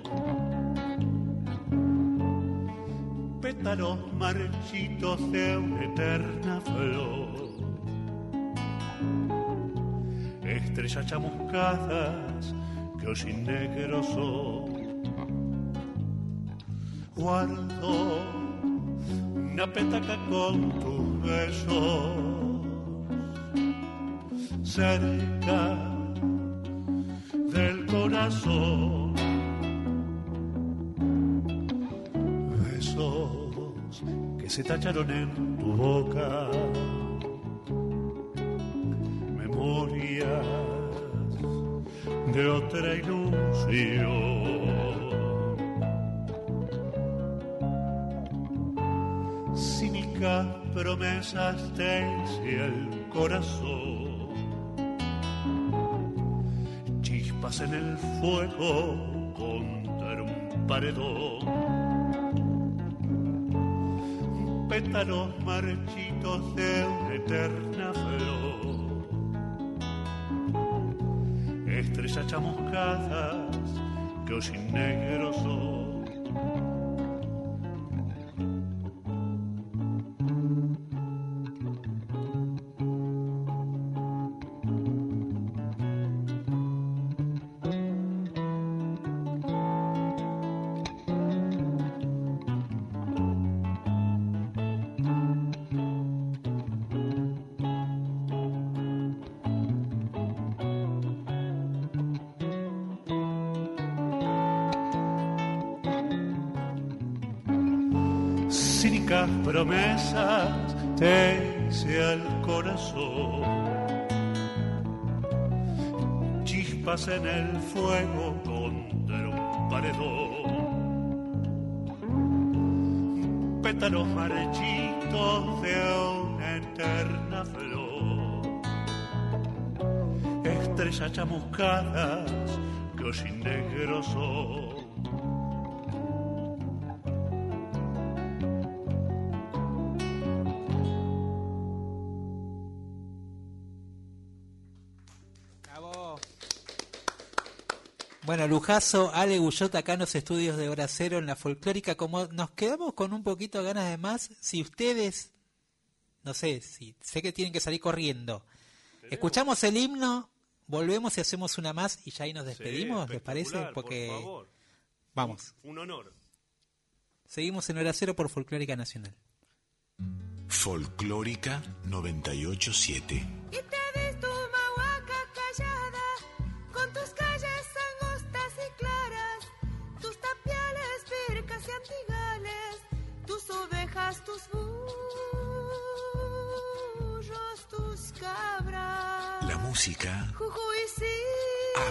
Pétalos marchitos de una eterna flor estrellas chamuscadas que hoy sin negro son. Guardo una petaca con tus besos cerca del corazón. Se tacharon en tu boca. Memorias de otra ilusión. Cínicas promesas te hice el corazón, chispas en el fuego contra un paredón pétalos marchitos de una eterna flor. Estrellas chamuscadas que hoy sin negro son. En el fuego contra un paredón. Pétalos marchitos de una eterna flor. Estrellas chamuscadas que hoy sin negro son. Bueno, Lujazo, Ale Gullot acá en los estudios de Hora Cero en la folclórica. Como nos quedamos con un poquito de ganas de más, si ustedes, no sé, si sé que tienen que salir corriendo, escuchamos el himno, volvemos y hacemos una más y ya ahí nos despedimos, Sí, ¿les parece? Porque por favor. vamos, Un honor. seguimos en Hora Cero por Folclórica Nacional. Folclórica 987.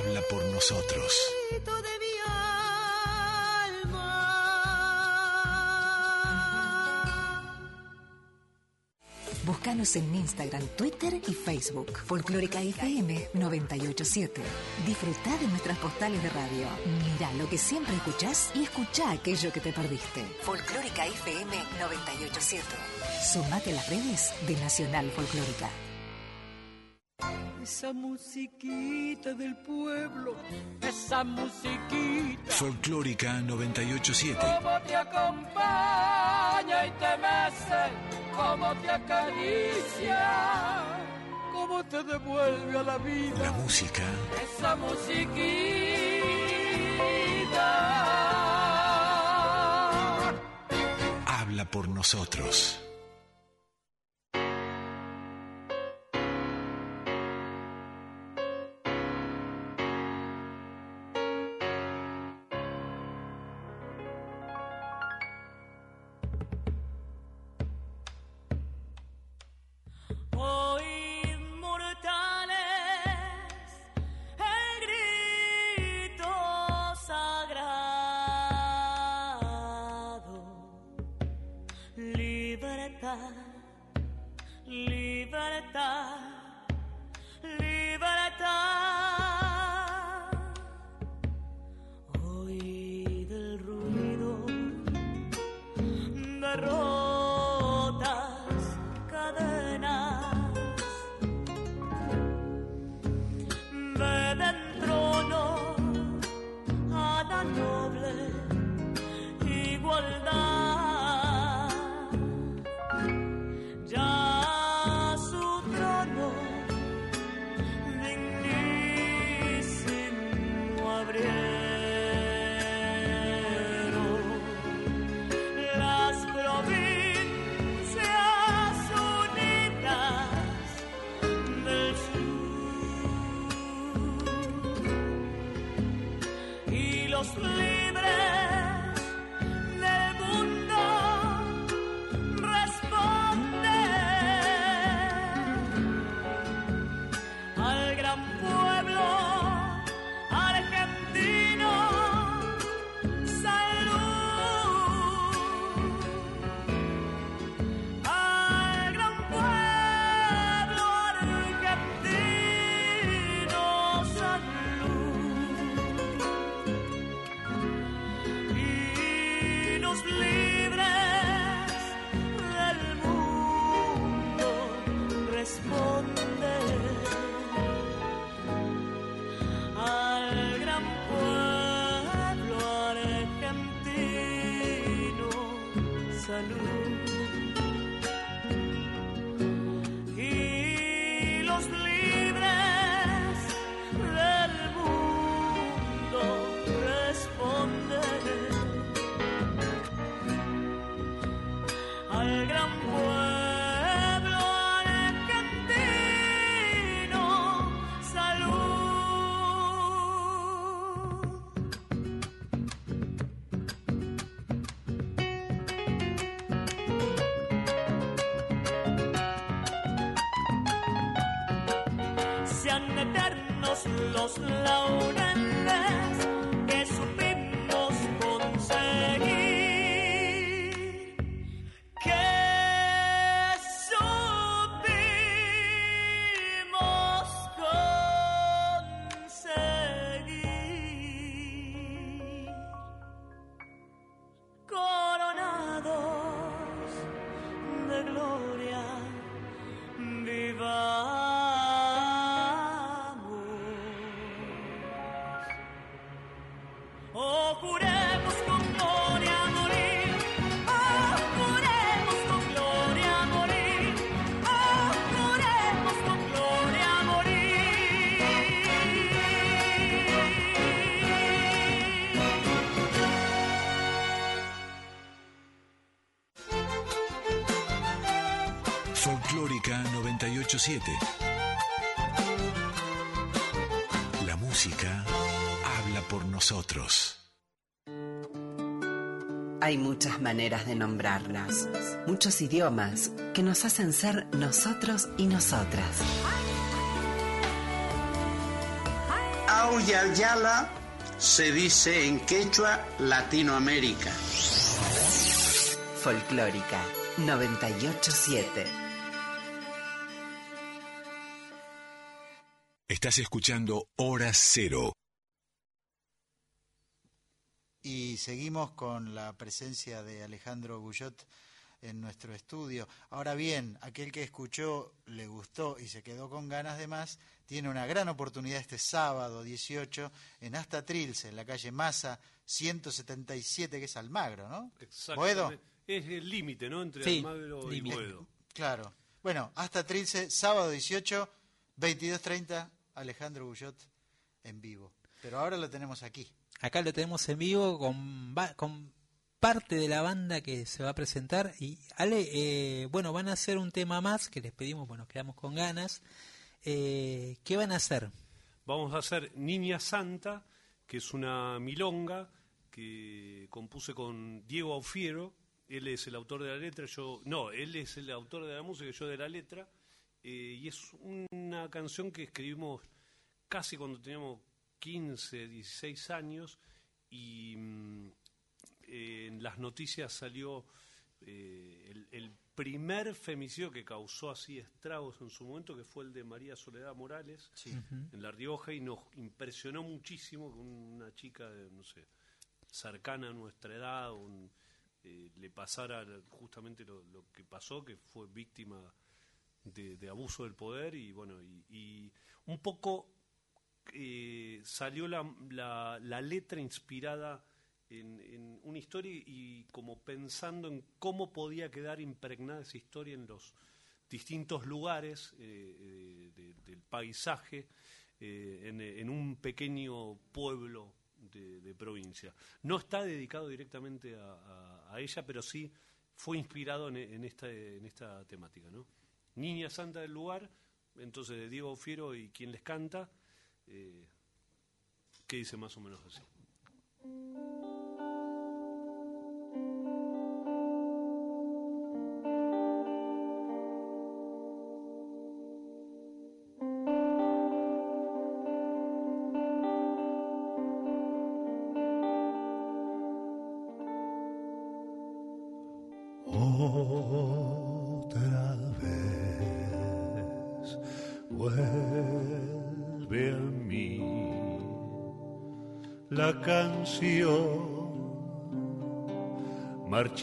Habla por nosotros. Búscanos en Instagram, Twitter y Facebook. Folclórica FM 987. Disfruta de nuestras postales de radio. Mira lo que siempre escuchás y escucha aquello que te perdiste. Folclórica FM 987. Sumate a las redes de Nacional Folclórica. Esa musiquita del pueblo, esa musiquita. Folclórica 987. Cómo te acompaña y te mece, cómo te acaricia, cómo te devuelve a la vida. La música Esa musiquita. habla por nosotros. Los laureles 987. La música habla por nosotros. Hay muchas maneras de nombrarlas, muchos idiomas que nos hacen ser nosotros y nosotras. Auyayala se dice en quechua Latinoamérica. Folclórica 987. Estás escuchando Hora Cero. Y seguimos con la presencia de Alejandro Guyot en nuestro estudio. Ahora bien, aquel que escuchó, le gustó y se quedó con ganas de más, tiene una gran oportunidad este sábado 18 en Hasta Trilce, en la calle Massa 177, que es Almagro, ¿no? ¿Boedo? Es el límite, ¿no? Entre Sí, Almagro y límite. Boedo. Claro. Bueno, Hasta Trilce, sábado 18, 22.30, Alejandro Bullot en vivo. Pero ahora lo tenemos aquí. Acá lo tenemos en vivo con, parte de la banda que se va a presentar. Y Ale, eh, bueno, van a hacer un tema más que les pedimos, bueno, nos quedamos con ganas. Eh, ¿Qué van a hacer? Vamos a hacer Niña Santa, que es una milonga que compuse con Diego Aufiero. Él es el autor de la letra, yo. No, él es el autor de la música, yo de la letra. Eh, y es una canción que escribimos casi cuando teníamos 15, 16 años. Y mm, eh, en las noticias salió eh, el, el primer femicidio que causó así estragos en su momento, que fue el de María Soledad Morales en La Rioja, y nos impresionó muchísimo que una chica, de, no sé, cercana a nuestra edad, un- eh, le pasara justamente lo, lo que pasó, que fue víctima de, de abuso del poder, y bueno, y, y un poco eh, salió la, la- la letra inspirada en, en una historia y como pensando en cómo podía quedar impregnada esa historia en los distintos lugares eh, eh, de- del paisaje eh, en, en un pequeño pueblo de, provincia. No está dedicado directamente a, a- a ella, pero sí fue inspirado en, en esta, en esta temática. ¿no? Niña Santa del lugar, entonces de Diego Fiero y quien les canta, eh, que dice más o menos así.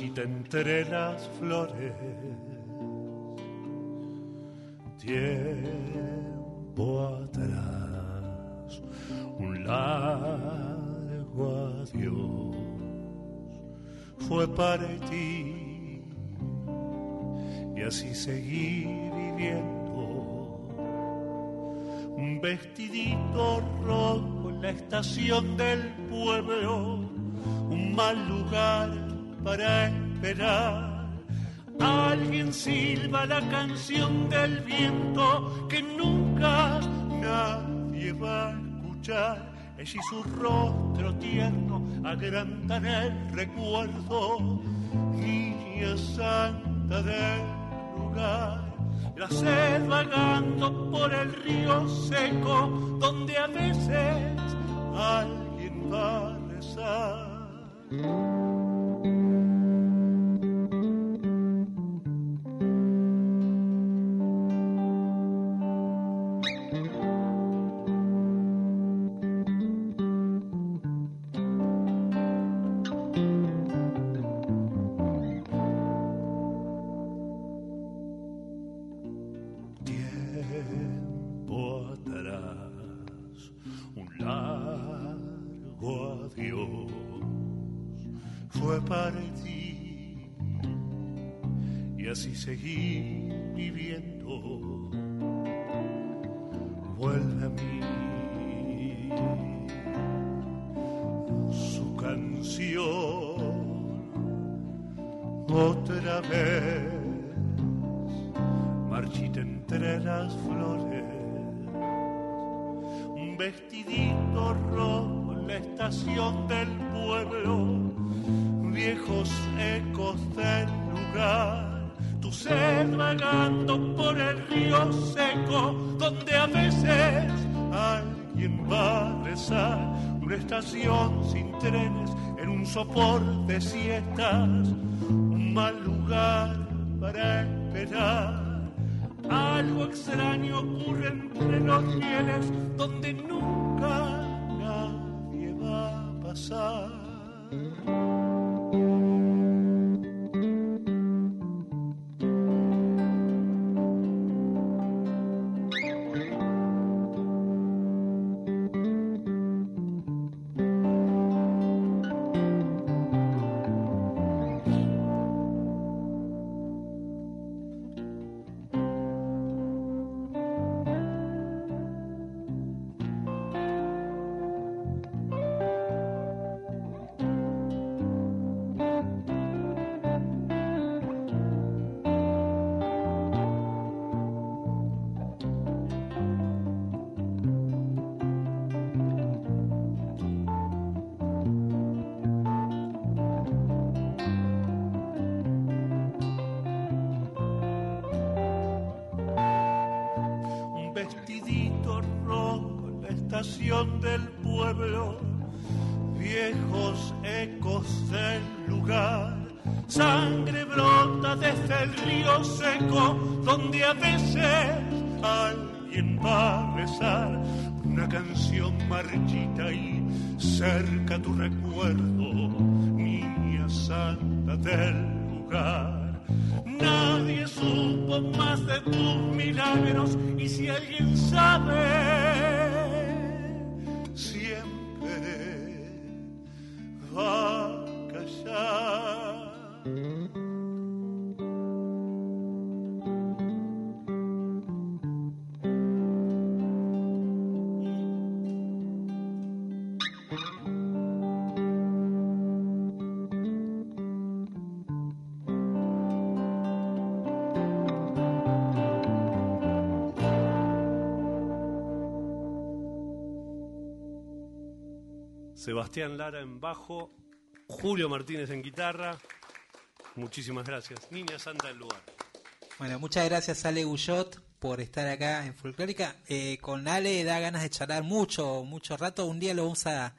Marchita entre las flores. Tiempo atrás, un largo adiós fue para ti y así seguí viviendo. Un vestidito rojo en la estación del pueblo, un mal lugar para esperar. Alguien silba la canción del viento que nunca nadie va a escuchar. Ella y su rostro tierno agrandan el recuerdo, niña santa del lugar. La sed vagando por el río seco, donde a veces alguien va a rezar. Sin trenes en un sopor de siestas, un mal lugar para esperar. Algo extraño ocurre entre los rieles donde nunca nadie va a pasar. Del pueblo, viejos ecos del lugar. Sangre brota desde el río seco, donde a veces alguien va a rezar una canción marchita y cerca tu recuerdo, niña santa del lugar. Nadie supo más de tus milagros y si alguien sabe, Sebastián Lara en bajo, Julio Martínez en guitarra. Muchísimas gracias. Niña Santa del lugar. Bueno, muchas gracias Ale Guyot por estar acá en Folclórica. Eh, con Ale da ganas de charlar mucho, mucho rato. Un día lo vamos a,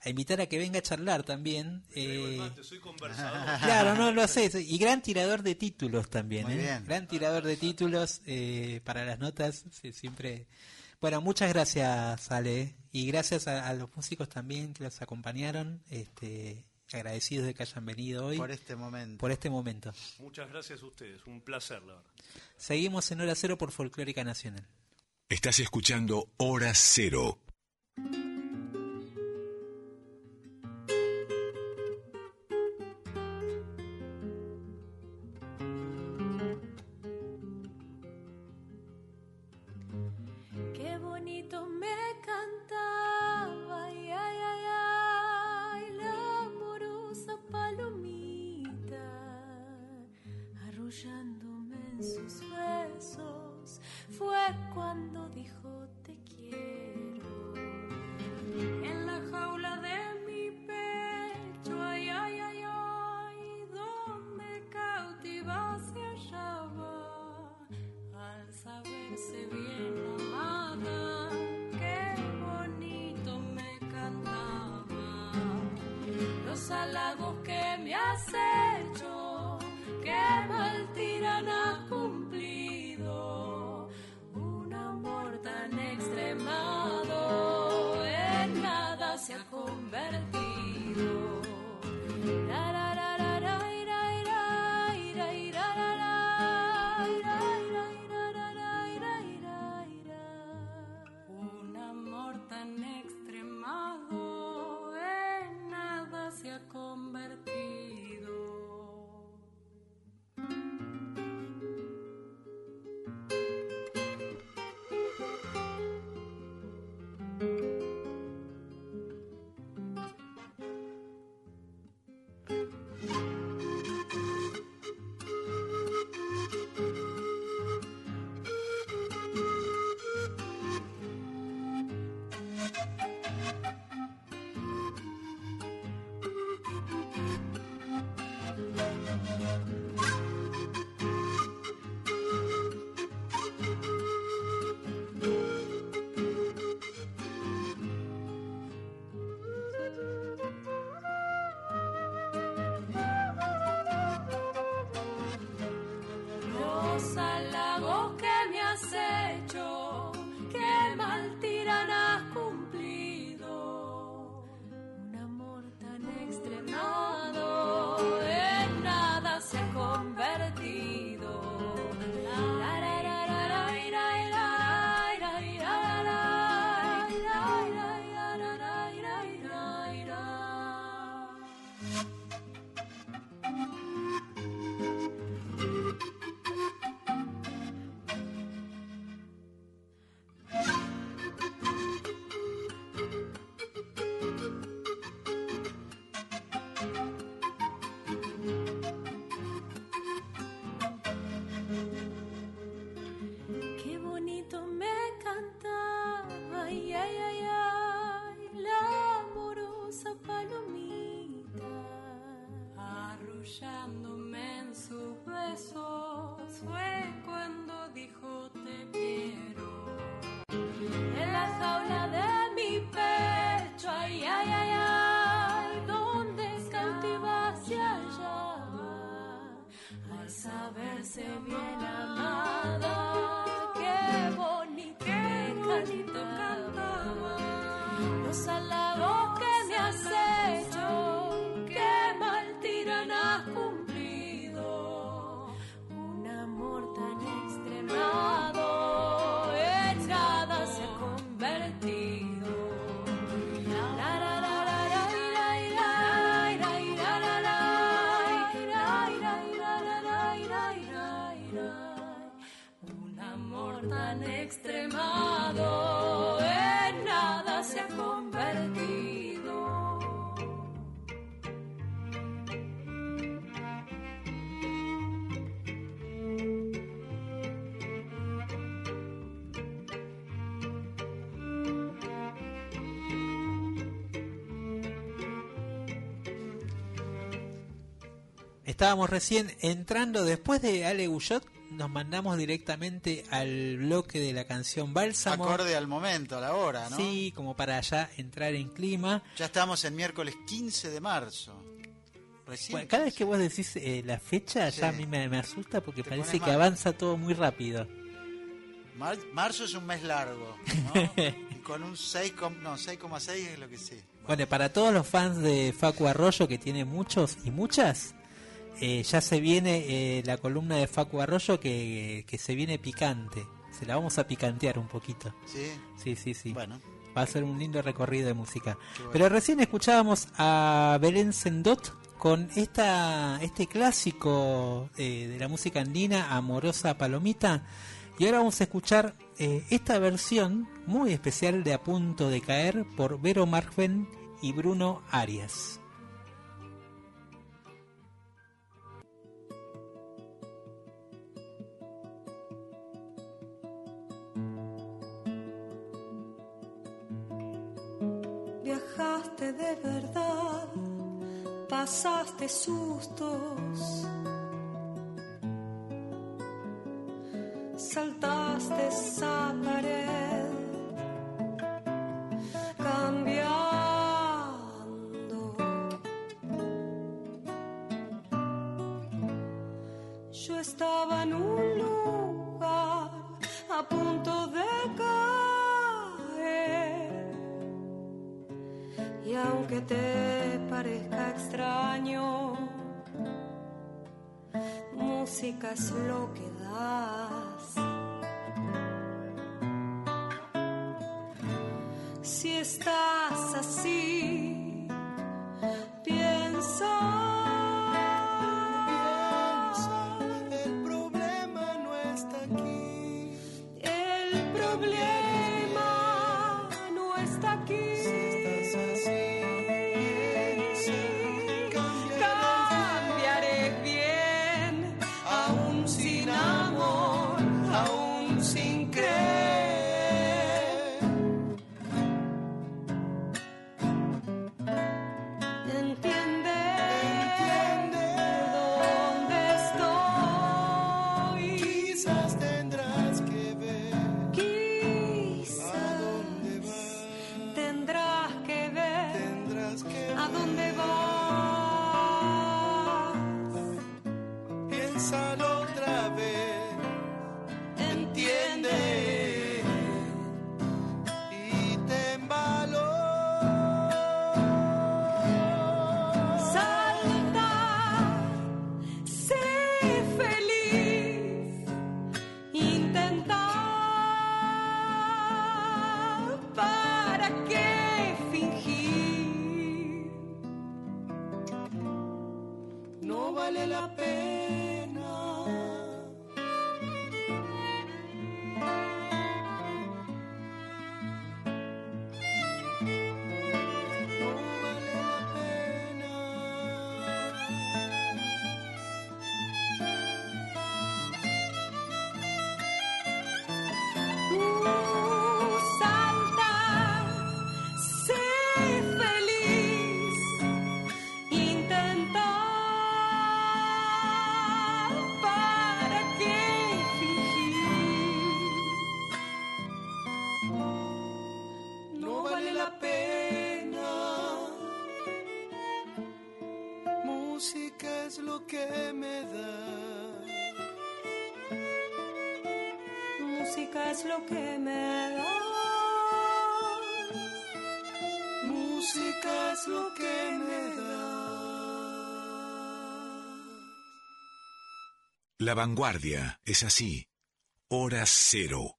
a invitar a que venga a charlar también. Eh, soy conversador. claro, no lo sé. Y gran tirador de títulos también. Muy ¿eh? bien. Gran tirador de títulos eh, para las notas. sí, siempre. Bueno, muchas gracias Ale. Y gracias a, a los músicos también que los acompañaron. Este, agradecidos de que hayan venido hoy. Por este momento. Por este momento. Muchas gracias a ustedes. Un placer, la verdad. Seguimos en Hora Cero por Folclórica Nacional. Estás escuchando Hora Cero. Estábamos recién entrando, después de Ale Guyot, nos mandamos directamente al bloque de la canción Bálsamo. Acorde al momento, a la hora, ¿no? Sí, como para ya entrar en clima. Ya estamos en miércoles 15 de marzo. Recién. Bueno, cada vez que vos decís eh, la fecha, Sí. ya a mí me, me asusta porque Te parece que avanza todo muy rápido. Mar- marzo es un mes largo, ¿no? y con un 6, com- no, 6,6 es lo que sé. Bueno, para todos los fans de Facu Arroyo, que tiene muchos y muchas, eh, ya se viene eh, la columna de Facu Arroyo que, que se viene picante. Se la vamos a picantear un poquito. ¿Sí? Sí, sí, sí. Bueno. Va a ser un lindo recorrido de música. bueno. Pero recién escuchábamos a Belén Sendot con esta, este clásico eh, de la música andina, Amorosa Palomita. Y ahora vamos a escuchar eh, esta versión muy especial de A Punto de Caer por Vero Marven y Bruno Arias. De verdad, pasaste sustos, saltaste esa pared, cambiando. Yo estaba en un Y aunque te parezca extraño, música es lo que das. Si estás así, piensa. Música es lo que me da. Música es lo que me da. La vanguardia es así. Hora cero.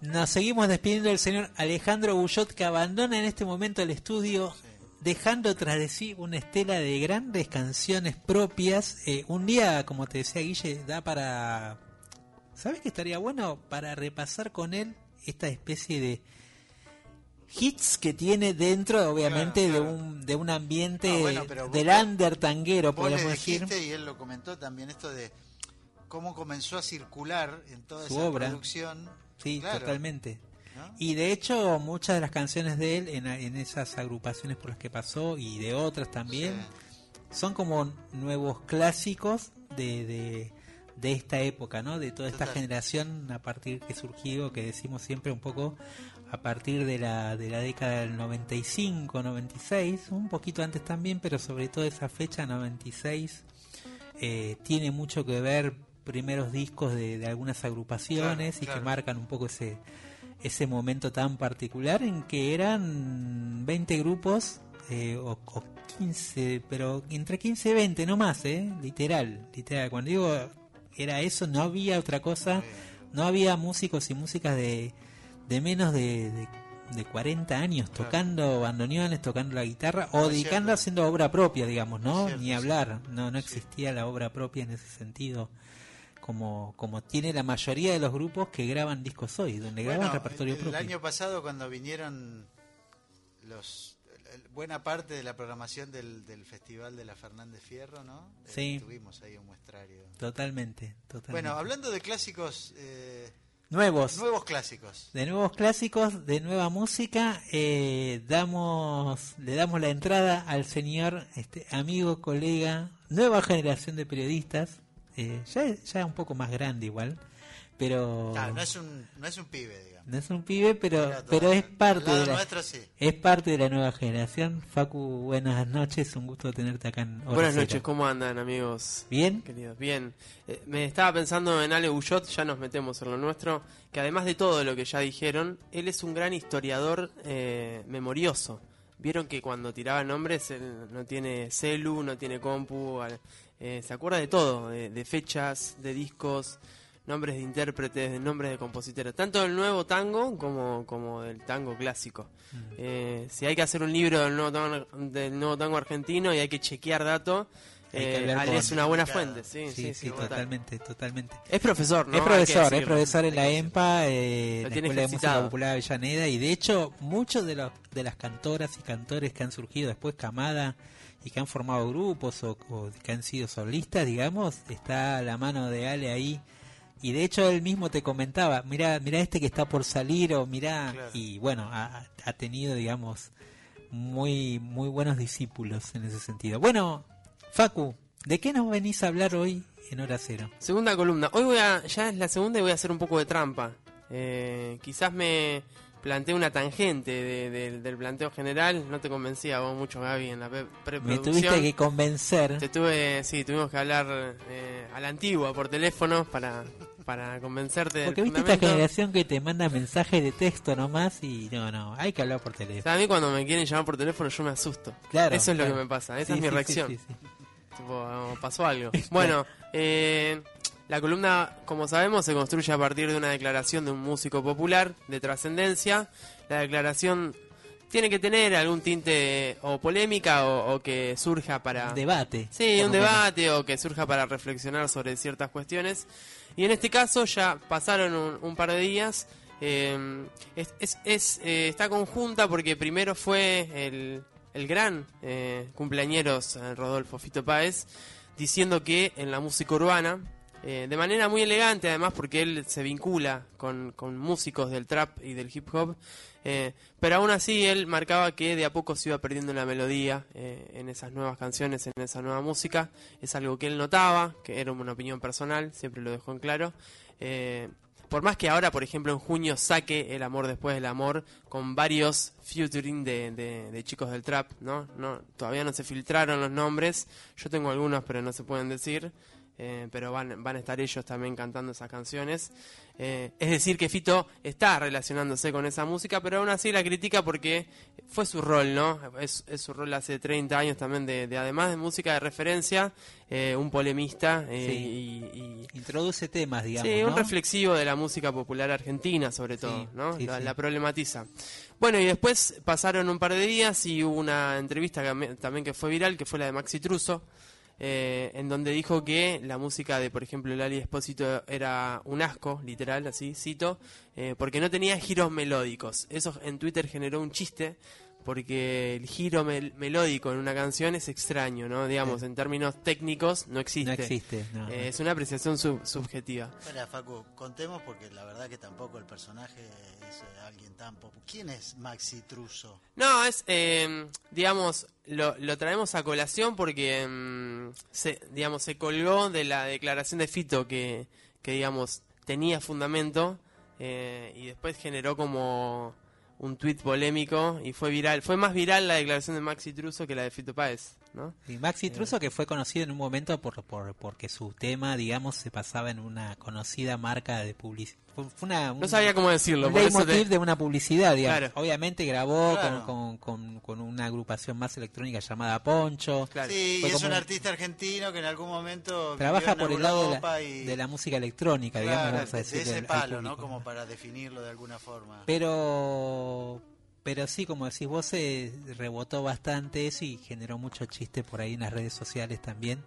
Nos seguimos despidiendo del señor Alejandro Bullot que abandona en este momento el estudio dejando tras de sí una estela de grandes canciones propias. Eh, un día, como te decía Guille, da para... ¿Sabes qué estaría bueno? Para repasar con él esta especie de hits que tiene dentro, obviamente, de un de un ambiente No, bueno, pero vos- del under tanguero, Vos le podríamos decir. y él lo comentó también esto de cómo comenzó a circular en toda Su esa obra. producción. Sí, Claro. totalmente. ¿No? Y de hecho, muchas de las canciones de él en, en esas agrupaciones por las que pasó y de otras también son como nuevos clásicos de, de, de esta época, ¿no? De toda esta Total. generación a partir que surgió, que decimos siempre un poco a partir de la, de la década del 95, 96, un poquito antes también, pero sobre todo esa fecha, 96, eh, tiene mucho que ver primeros discos de, de algunas agrupaciones Claro, y claro. que marcan un poco ese ese momento tan particular en que eran 20 grupos eh, o, o 15, pero entre 15 y 20, no más, ¿eh? Literal, literal. Cuando digo era eso, no había otra cosa, no había músicos y músicas de, de menos de, de, de 40 años Claro. tocando bandoneones, tocando la guitarra o dedicando haciendo obra propia, digamos, ¿no? Cierto, Ni hablar, no, no existía la obra propia en ese sentido. Como, como tiene la mayoría de los grupos que graban discos hoy, donde graban repertorio el, el propio. año pasado cuando vinieron los el- el- buena parte de la programación del, del festival de la Fernández Fierro, ¿no? Eh, Sí. tuvimos ahí un muestrario. Totalmente, totalmente. Bueno, hablando de clásicos, eh, Nuevos. nuevos clásicos. De nuevos clásicos, de nueva música, eh, damos, le damos la entrada al señor, este amigo, colega, nueva generación de periodistas, eh, ya, ya un poco más grande igual, pero Claro, no es un no es un pibe, digamos. no es un pibe, pero, pero es parte de la, nuestro, sí. es parte de la nueva generación. Facu, buenas noches, un gusto tenerte acá en Hora Buenas Cero. noches, ¿cómo andan amigos? ¿Bien? Queridos, bien. Eh, me estaba pensando en Ale Bullot, ya nos metemos en lo nuestro, que además de todo lo que ya dijeron, él es un gran historiador eh, memorioso. Vieron que cuando tiraba nombres él no tiene celu, no tiene compu, al- eh, se acuerda de todo, de, de fechas, de discos, nombres de intérpretes, de nombres de compositores, tanto del nuevo tango como, como del tango clásico. Eh, si hay que hacer un libro del nuevo tango, del nuevo tango argentino y hay que chequear datos, eh, Ale es una buena fuente, sí, Sí, sí, sí, sí, total. totalmente, totalmente. Es profesor, ¿no? Es profesor, es profesor en la EMPA, eh, la Escuela de Música. Popular Avellaneda, y de hecho muchos de, los, de las cantoras y cantores que han surgido después Camada y que han formado grupos o, o que han sido solistas, digamos, está la mano de Ale ahí. Y de hecho él mismo te comentaba, mira, mira este que está por salir o mira, Claro. y bueno, ha, ha tenido, digamos, muy muy buenos discípulos en ese sentido. Bueno, Facu, ¿de qué nos venís a hablar hoy en Hora Cero? Segunda columna. Hoy voy a, ya es la segunda y voy a hacer un poco de trampa. Eh, quizás me planteé una tangente de- de- del planteo general. No te convencía vos mucho, Gaby, en la pre- Me preproducción. tuviste que convencer. Te tuve, sí, tuvimos que hablar eh, a la antigua por teléfono para, para convencerte del Porque viste esta generación que te manda mensajes de texto nomás y no, no, hay que hablar por O teléfono. sea, a mí cuando me quieren llamar por teléfono yo me asusto. Claro, Eso es lo que me pasa, esa Sí, es mi sí, reacción. sí. Tipo, pasó algo. Bueno, eh, la columna, como sabemos, se construye a partir de una declaración de un músico popular de trascendencia. La declaración tiene que tener algún tinte o polémica o, o que surja para... Debate. Sí, un debate o que surja para reflexionar sobre ciertas cuestiones. Y en este caso ya pasaron un, un par de días. eh, es, es- es, eh, está conjunta porque primero fue el, el gran eh, cumpleañeros eh, Rodolfo Fito Páez diciendo que en la música urbana, eh, de manera muy elegante además porque él se vincula con, con músicos del trap y del hip hop, eh, pero aún así él marcaba que de a poco se iba perdiendo la melodía eh, en esas nuevas canciones, en esa nueva música. Es algo que él notaba, que era una opinión personal, siempre lo dejó en claro. Por más que ahora, por ejemplo, en junio saque El amor después del amor con varios featuring de, de- de chicos del trap, ¿no? no Todavía no se filtraron los nombres, yo tengo algunos pero no se pueden decir. Eh, pero van, van a estar ellos también cantando esas canciones. Eh, es decir, que Fito está relacionándose con esa música, pero aún así la critica porque fue su rol, ¿no? Es, es su rol hace 30 años también, de, de además de música de referencia, eh, un polemista Sí. y, y- Introduce temas, digamos. Sí, un reflexivo de la música popular argentina, sobre todo, Sí, ¿no? sí, la, problematiza. Bueno, y después pasaron un par de días y hubo una entrevista que también que fue viral, que fue la de Maxi Truso, eh, en donde dijo que la música de, por ejemplo, Lali Espósito era un asco, literal, así, cito, eh, porque no tenía giros melódicos. Eso en Twitter generó un chiste, porque el giro mel- melódico en una canción es extraño, ¿no? Digamos, en términos técnicos no existe. No existe, no, Eh, es una apreciación sub- subjetiva. Espera, Facu, contemos porque la verdad que tampoco el personaje es eh, alguien tan popular. ¿Quién es Maxi Truso? No, es, eh, digamos, lo, lo traemos a colación porque, mm, se, digamos, se colgó de la declaración de Fito que, que digamos, tenía fundamento eh, y después generó como un tuit polémico y fue viral. Fue más viral la declaración de Maxi Truso que la de Fito Páez, ¿no? Y Maxi Truso que fue conocido en un momento por, por porque su tema, digamos, se pasaba en una conocida marca de publicidad. Una, un- No sabía cómo decirlo, Un por eso te- de una publicidad, digamos. Claro. Obviamente grabó Claro. con, con, con, con una agrupación más electrónica llamada Poncho. Sí, y es un artista argentino que en algún momento Trabaja por el lado de la, y- de la música electrónica, digamos, Claro, vamos a de ese al- al palo, ¿no? Como para definirlo de alguna forma. Pero pero sí, como decís vos, se rebotó bastante eso y generó mucho chiste por ahí en las redes sociales también.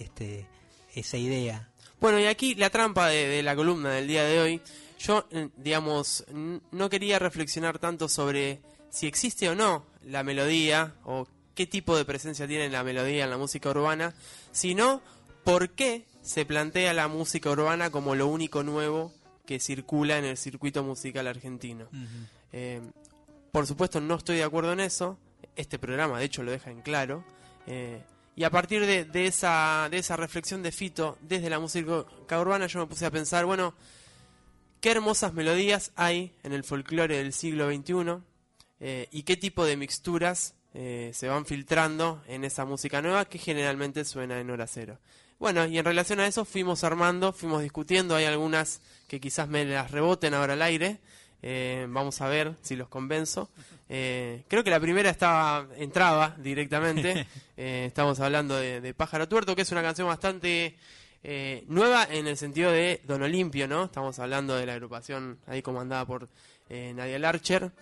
Este, esa idea. Bueno, y aquí la trampa de, de la columna del día de hoy, yo, eh, digamos, no quería reflexionar tanto sobre si existe o no la melodía o qué tipo de presencia tiene la melodía en la música urbana, sino por qué se plantea la música urbana como lo único nuevo que circula en el circuito musical argentino. Eh, por supuesto, no estoy de acuerdo en eso. Este programa, de hecho, lo deja en claro. Eh, y a partir de, esa reflexión de Fito desde la música urbana, yo me puse a pensar, bueno, qué hermosas melodías hay en el folclore del siglo XXI eh, y qué tipo de mixturas eh, se van filtrando en esa música nueva que generalmente suena en hora cero. Bueno, y en relación a eso fuimos armando, fuimos discutiendo, hay algunas que quizás me las reboten ahora al aire, eh, vamos a ver si los convenzo. Eh, creo que la primera estaba entraba directamente, Eh, estamos hablando de, de Pájaro Tuerto, que es una canción bastante eh, nueva en el sentido de Don Olimpio, ¿no? Estamos hablando de la agrupación ahí comandada por eh, Nadia Larcher,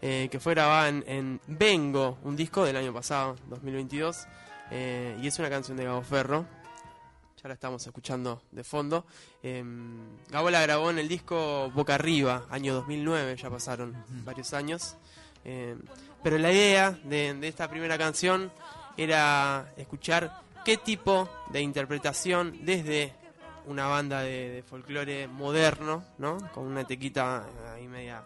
que fue grabada en, en Vengo, un disco del año pasado, 2022, eh, y es una canción de Gabo Ferro. Ya la estamos escuchando de fondo. Eh, Gabo la grabó en el disco Boca Arriba, año 2009, ya pasaron varios años. Eh, pero la idea de, de esta primera canción era escuchar qué tipo de interpretación desde una banda de, de folclore moderno, ¿no? Con una tequita ahí media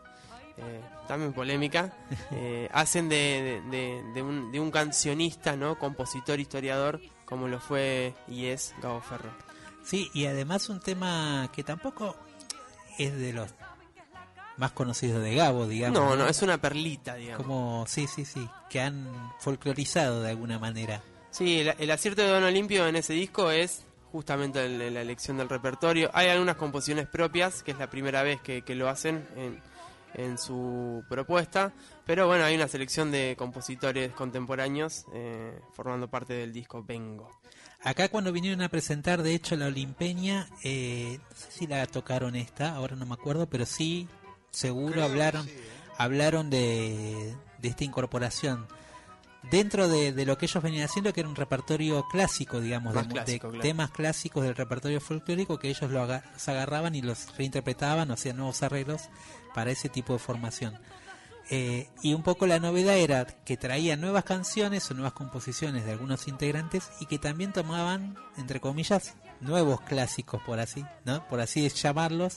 eh, también polémica, eh, hacen de, de- de- de un, de un cancionista, ¿no? Compositor, historiador, como lo fue y es Gabo Ferro. Sí, y además un tema que tampoco es de los más conocidos de Gabo, digamos. No, no, es una perlita, digamos. Como, sí, sí, sí, que han folclorizado de alguna manera. Sí, el, el acierto de Don Olimpio en ese disco es justamente el- la elección del repertorio. Hay algunas composiciones propias, que es la primera vez que, que lo hacen en, en su propuesta, pero bueno, hay una selección de compositores contemporáneos eh, formando parte del disco Vengo. Acá cuando vinieron a presentar, de hecho, la Olimpeña, eh, no sé si la tocaron esta, ahora no me acuerdo, pero sí, seguro Creo hablaron, sí, ¿eh? hablaron de, de esta incorporación. Dentro de, de lo que ellos venían haciendo, que era un repertorio clásico, digamos, Más de, clásico, de claro. temas clásicos del repertorio folclórico, que ellos lo aga- los agarraban y los reinterpretaban, o hacían nuevos arreglos para ese tipo de formación. Eh, y un poco la novedad era que traían nuevas canciones o nuevas composiciones de algunos integrantes y que también tomaban, entre comillas, nuevos clásicos, por así, ¿no? Por así llamarlos,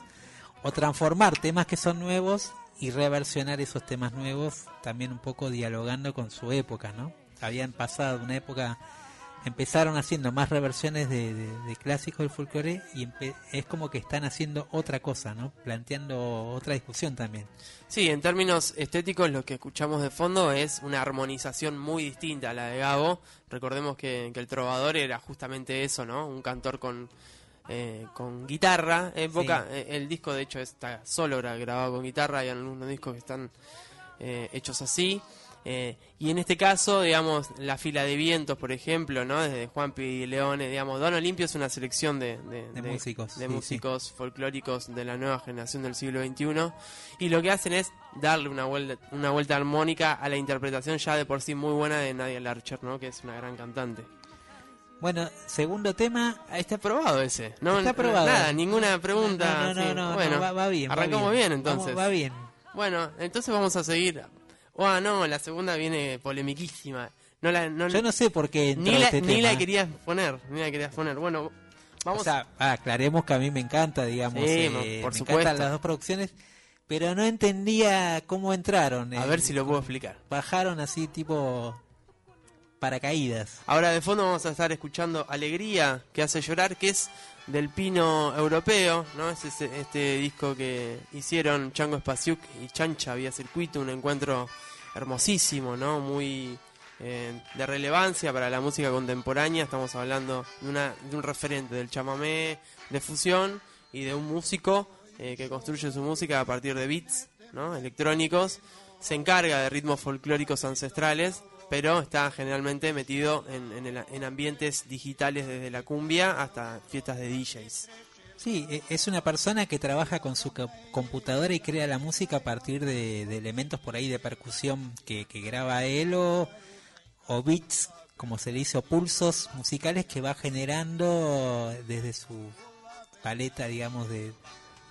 o transformar temas que son nuevos y reversionar esos temas nuevos, también un poco dialogando con su época, ¿no? Habían pasado una época empezaron haciendo más reversiones de, de- de clásicos del folclore y es como que están haciendo otra cosa, ¿no? Planteando otra discusión también. Sí, en términos estéticos lo que escuchamos de fondo es una armonización muy distinta a la de Gabo. Recordemos que, que el trovador era justamente eso, ¿no? Un cantor con, eh, con guitarra. En boca, eh, el disco de hecho está solo gra- grabado con guitarra, hay algunos discos que están eh, hechos así. Eh, y en este caso, digamos, la fila de vientos, por ejemplo, ¿no? Desde Juan P. Leone, digamos, Don Olimpio es una selección de, De músicos, de sí, músicos folclóricos de la nueva generación del siglo XXI. Y lo que hacen es darle una vuelta, una vuelta armónica a la interpretación ya de por sí muy buena de Nadia Larcher, ¿no? Que es una gran cantante. Bueno, segundo tema. Ahí está aprobado ese. No, Está aprobado. Nada, ninguna pregunta. No, no, no, sí. no, no, bueno, va- va bien, va Arrancamos bien. bien, entonces. Vamos- va bien. Bueno, entonces vamos a seguir. Ah, no, la segunda viene polemiquísima. No la, no, Yo no sé por qué entró ni la, este ni tema. la querías poner, ni la querías poner. Bueno, vamos O sea, aclaremos que a mí me encanta, digamos, Sí, eh, por me supuesto. encantan las dos producciones, pero no entendía cómo entraron. a eh, ver si lo puedo explicar. Bajaron así tipo paracaídas. Ahora de fondo vamos a estar escuchando Alegría, que hace llorar, que es del Pino Europeo, ¿no? Es ese- este disco que hicieron Chango Spasiuk y Chancha vía circuito, un encuentro hermosísimo, ¿no? Muy eh, de relevancia para la música contemporánea. Estamos hablando de, una, de un referente del chamamé, de fusión y de un músico eh, que construye su música a partir de beats, ¿no? Electrónicos. Se encarga de ritmos folclóricos ancestrales, pero está generalmente metido en, en el- en ambientes digitales desde la cumbia hasta fiestas de DJs. Sí, e- es una persona que trabaja con su co- computadora y crea la música a partir de, elementos por ahí de percusión que, que graba él o, o beats, como se le dice, o pulsos musicales que va generando desde su paleta, digamos, de,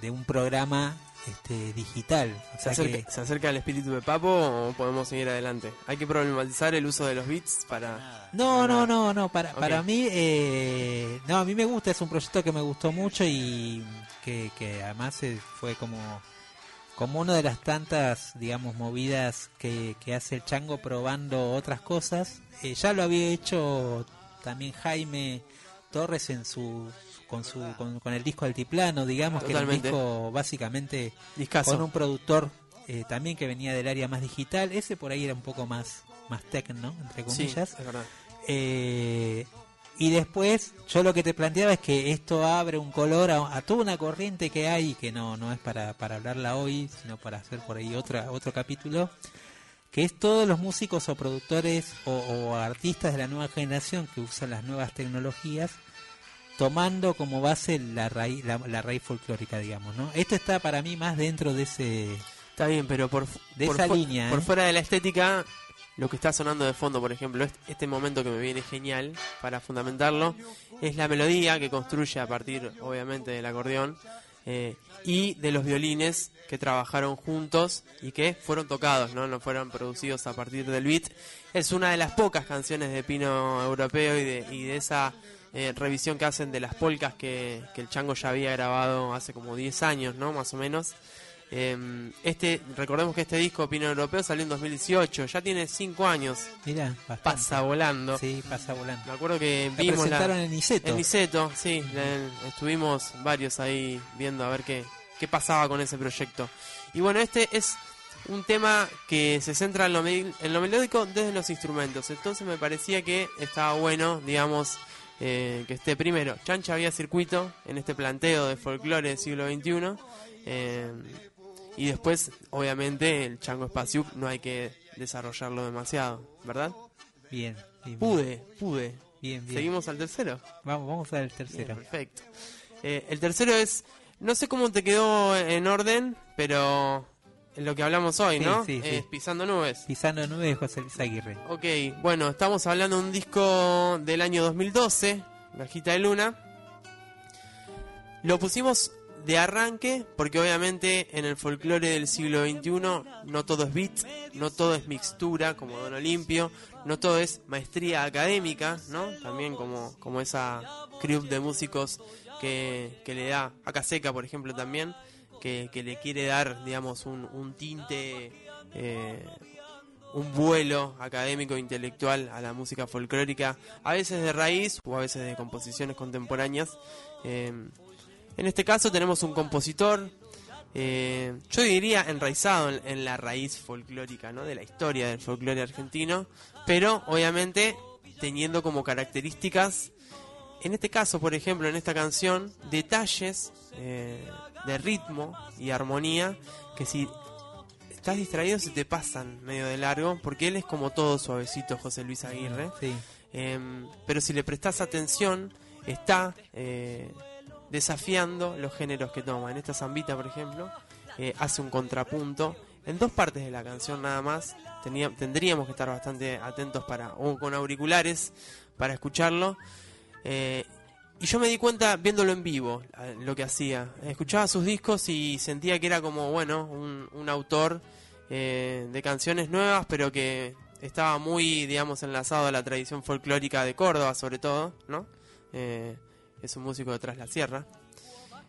de un programa este, digital. O ¿Se acerca, que- ¿Se acerca al espíritu de Papo o podemos seguir adelante? Hay que problematizar el uso de los beats para... No, no, no, no, para, para mí, eh, no, a mí me gusta, es un proyecto que me gustó mucho y que, que además eh, fue como, como una de las tantas, digamos, movidas que, que hace el chango probando otras cosas. Eh, ya lo había hecho también Jaime Torres en su con su con, con el disco Altiplano, digamos que era un Totalmente. disco básicamente con un productor eh, también que venía del área más digital. Ese por ahí era un poco más más techno, entre Sí, comillas. es verdad. Eh, y después, yo lo que te planteaba es que esto abre un color a, a toda una corriente que hay, que no, no es para, para hablarla hoy, sino para hacer por ahí otra, otro capítulo, que es todos los músicos o productores o, o artistas de la nueva generación que usan las nuevas tecnologías, tomando como base la raíz, la, la raíz folclórica, digamos, ¿no? Esto está para mí más dentro de ese... Está bien, pero por, De por esa fu- línea, por ¿eh? fuera de la estética, lo que está sonando de fondo, por ejemplo, este, este momento que me viene genial para fundamentarlo, es la melodía que construye a partir, obviamente, del acordeón eh, y de los violines que trabajaron juntos y que fueron tocados, ¿no? no fueron producidos a partir del beat. Es una de las pocas canciones de Pino Europeo y de, y de esa eh, revisión que hacen de las polcas que, que el Chango ya había grabado hace como 10 años, ¿no? Más o menos. Eh, este, recordemos que este disco Pino Europeo salió en 2018, ya tiene 5 años. Mira, Pasa volando. Sí, pasa volando. Me acuerdo que La vimos la- presentaron en Niceto. En Niceto, sí. la- estuvimos varios ahí viendo a ver qué, qué pasaba con ese proyecto. Y bueno, este es un tema que se centra en lo, en lo melódico desde los instrumentos. Entonces me parecía que estaba bueno, digamos, eh, que esté primero. Chancha había circuito en este planteo de folclore del siglo XXI. eh, y después, obviamente, el Chango Spasiuk no hay que desarrollarlo demasiado, ¿verdad? Bien, bien, Pude, pude. Bien, bien. ¿Seguimos al tercero? Vamos, vamos al tercero. Bien, perfecto. Eh, el tercero es, no sé cómo te quedó en orden, pero lo que hablamos hoy, Sí, ¿no? sí, Pisando Nubes. Pisando nube de José Luis Aguirre. Ok, bueno, estamos hablando de un disco del año 2012, Gajita de Luna. Lo pusimos de arranque porque obviamente en el folclore del siglo XXI no todo es beat, no todo es mixtura como Don Olimpio, no todo es maestría académica, ¿no? También como, como esa crew de músicos que, que le da a Caseca, por ejemplo, también, que, le quiere dar, digamos, un, tinte... eh, un vuelo académico intelectual a la música folclórica, a veces de raíz o a veces de composiciones contemporáneas. Eh, en este caso tenemos un compositor, eh, yo diría enraizado en, la raíz folclórica, ¿no? De la historia del folclore argentino, pero obviamente teniendo como características, en este caso, por ejemplo, en esta canción, detalles de ritmo y armonía que si estás distraído se te pasan medio de largo, porque él es como todo suavecito, José Luis Aguirre. Sí. Em, pero si le prestas atención, está eh, desafiando los géneros que toma. En esta zambita, por ejemplo, eh, hace un contrapunto en dos partes de la canción nada más. Tenía- tendríamos que estar bastante atentos para o con auriculares para escucharlo. Y yo me di cuenta viéndolo en vivo lo que hacía. Escuchaba sus discos y sentía que era como, bueno, un, un autor eh, de canciones nuevas, pero que estaba muy, digamos, enlazado a la tradición folclórica de Córdoba, sobre todo, ¿no? Eh, es un músico de Tras la Sierra.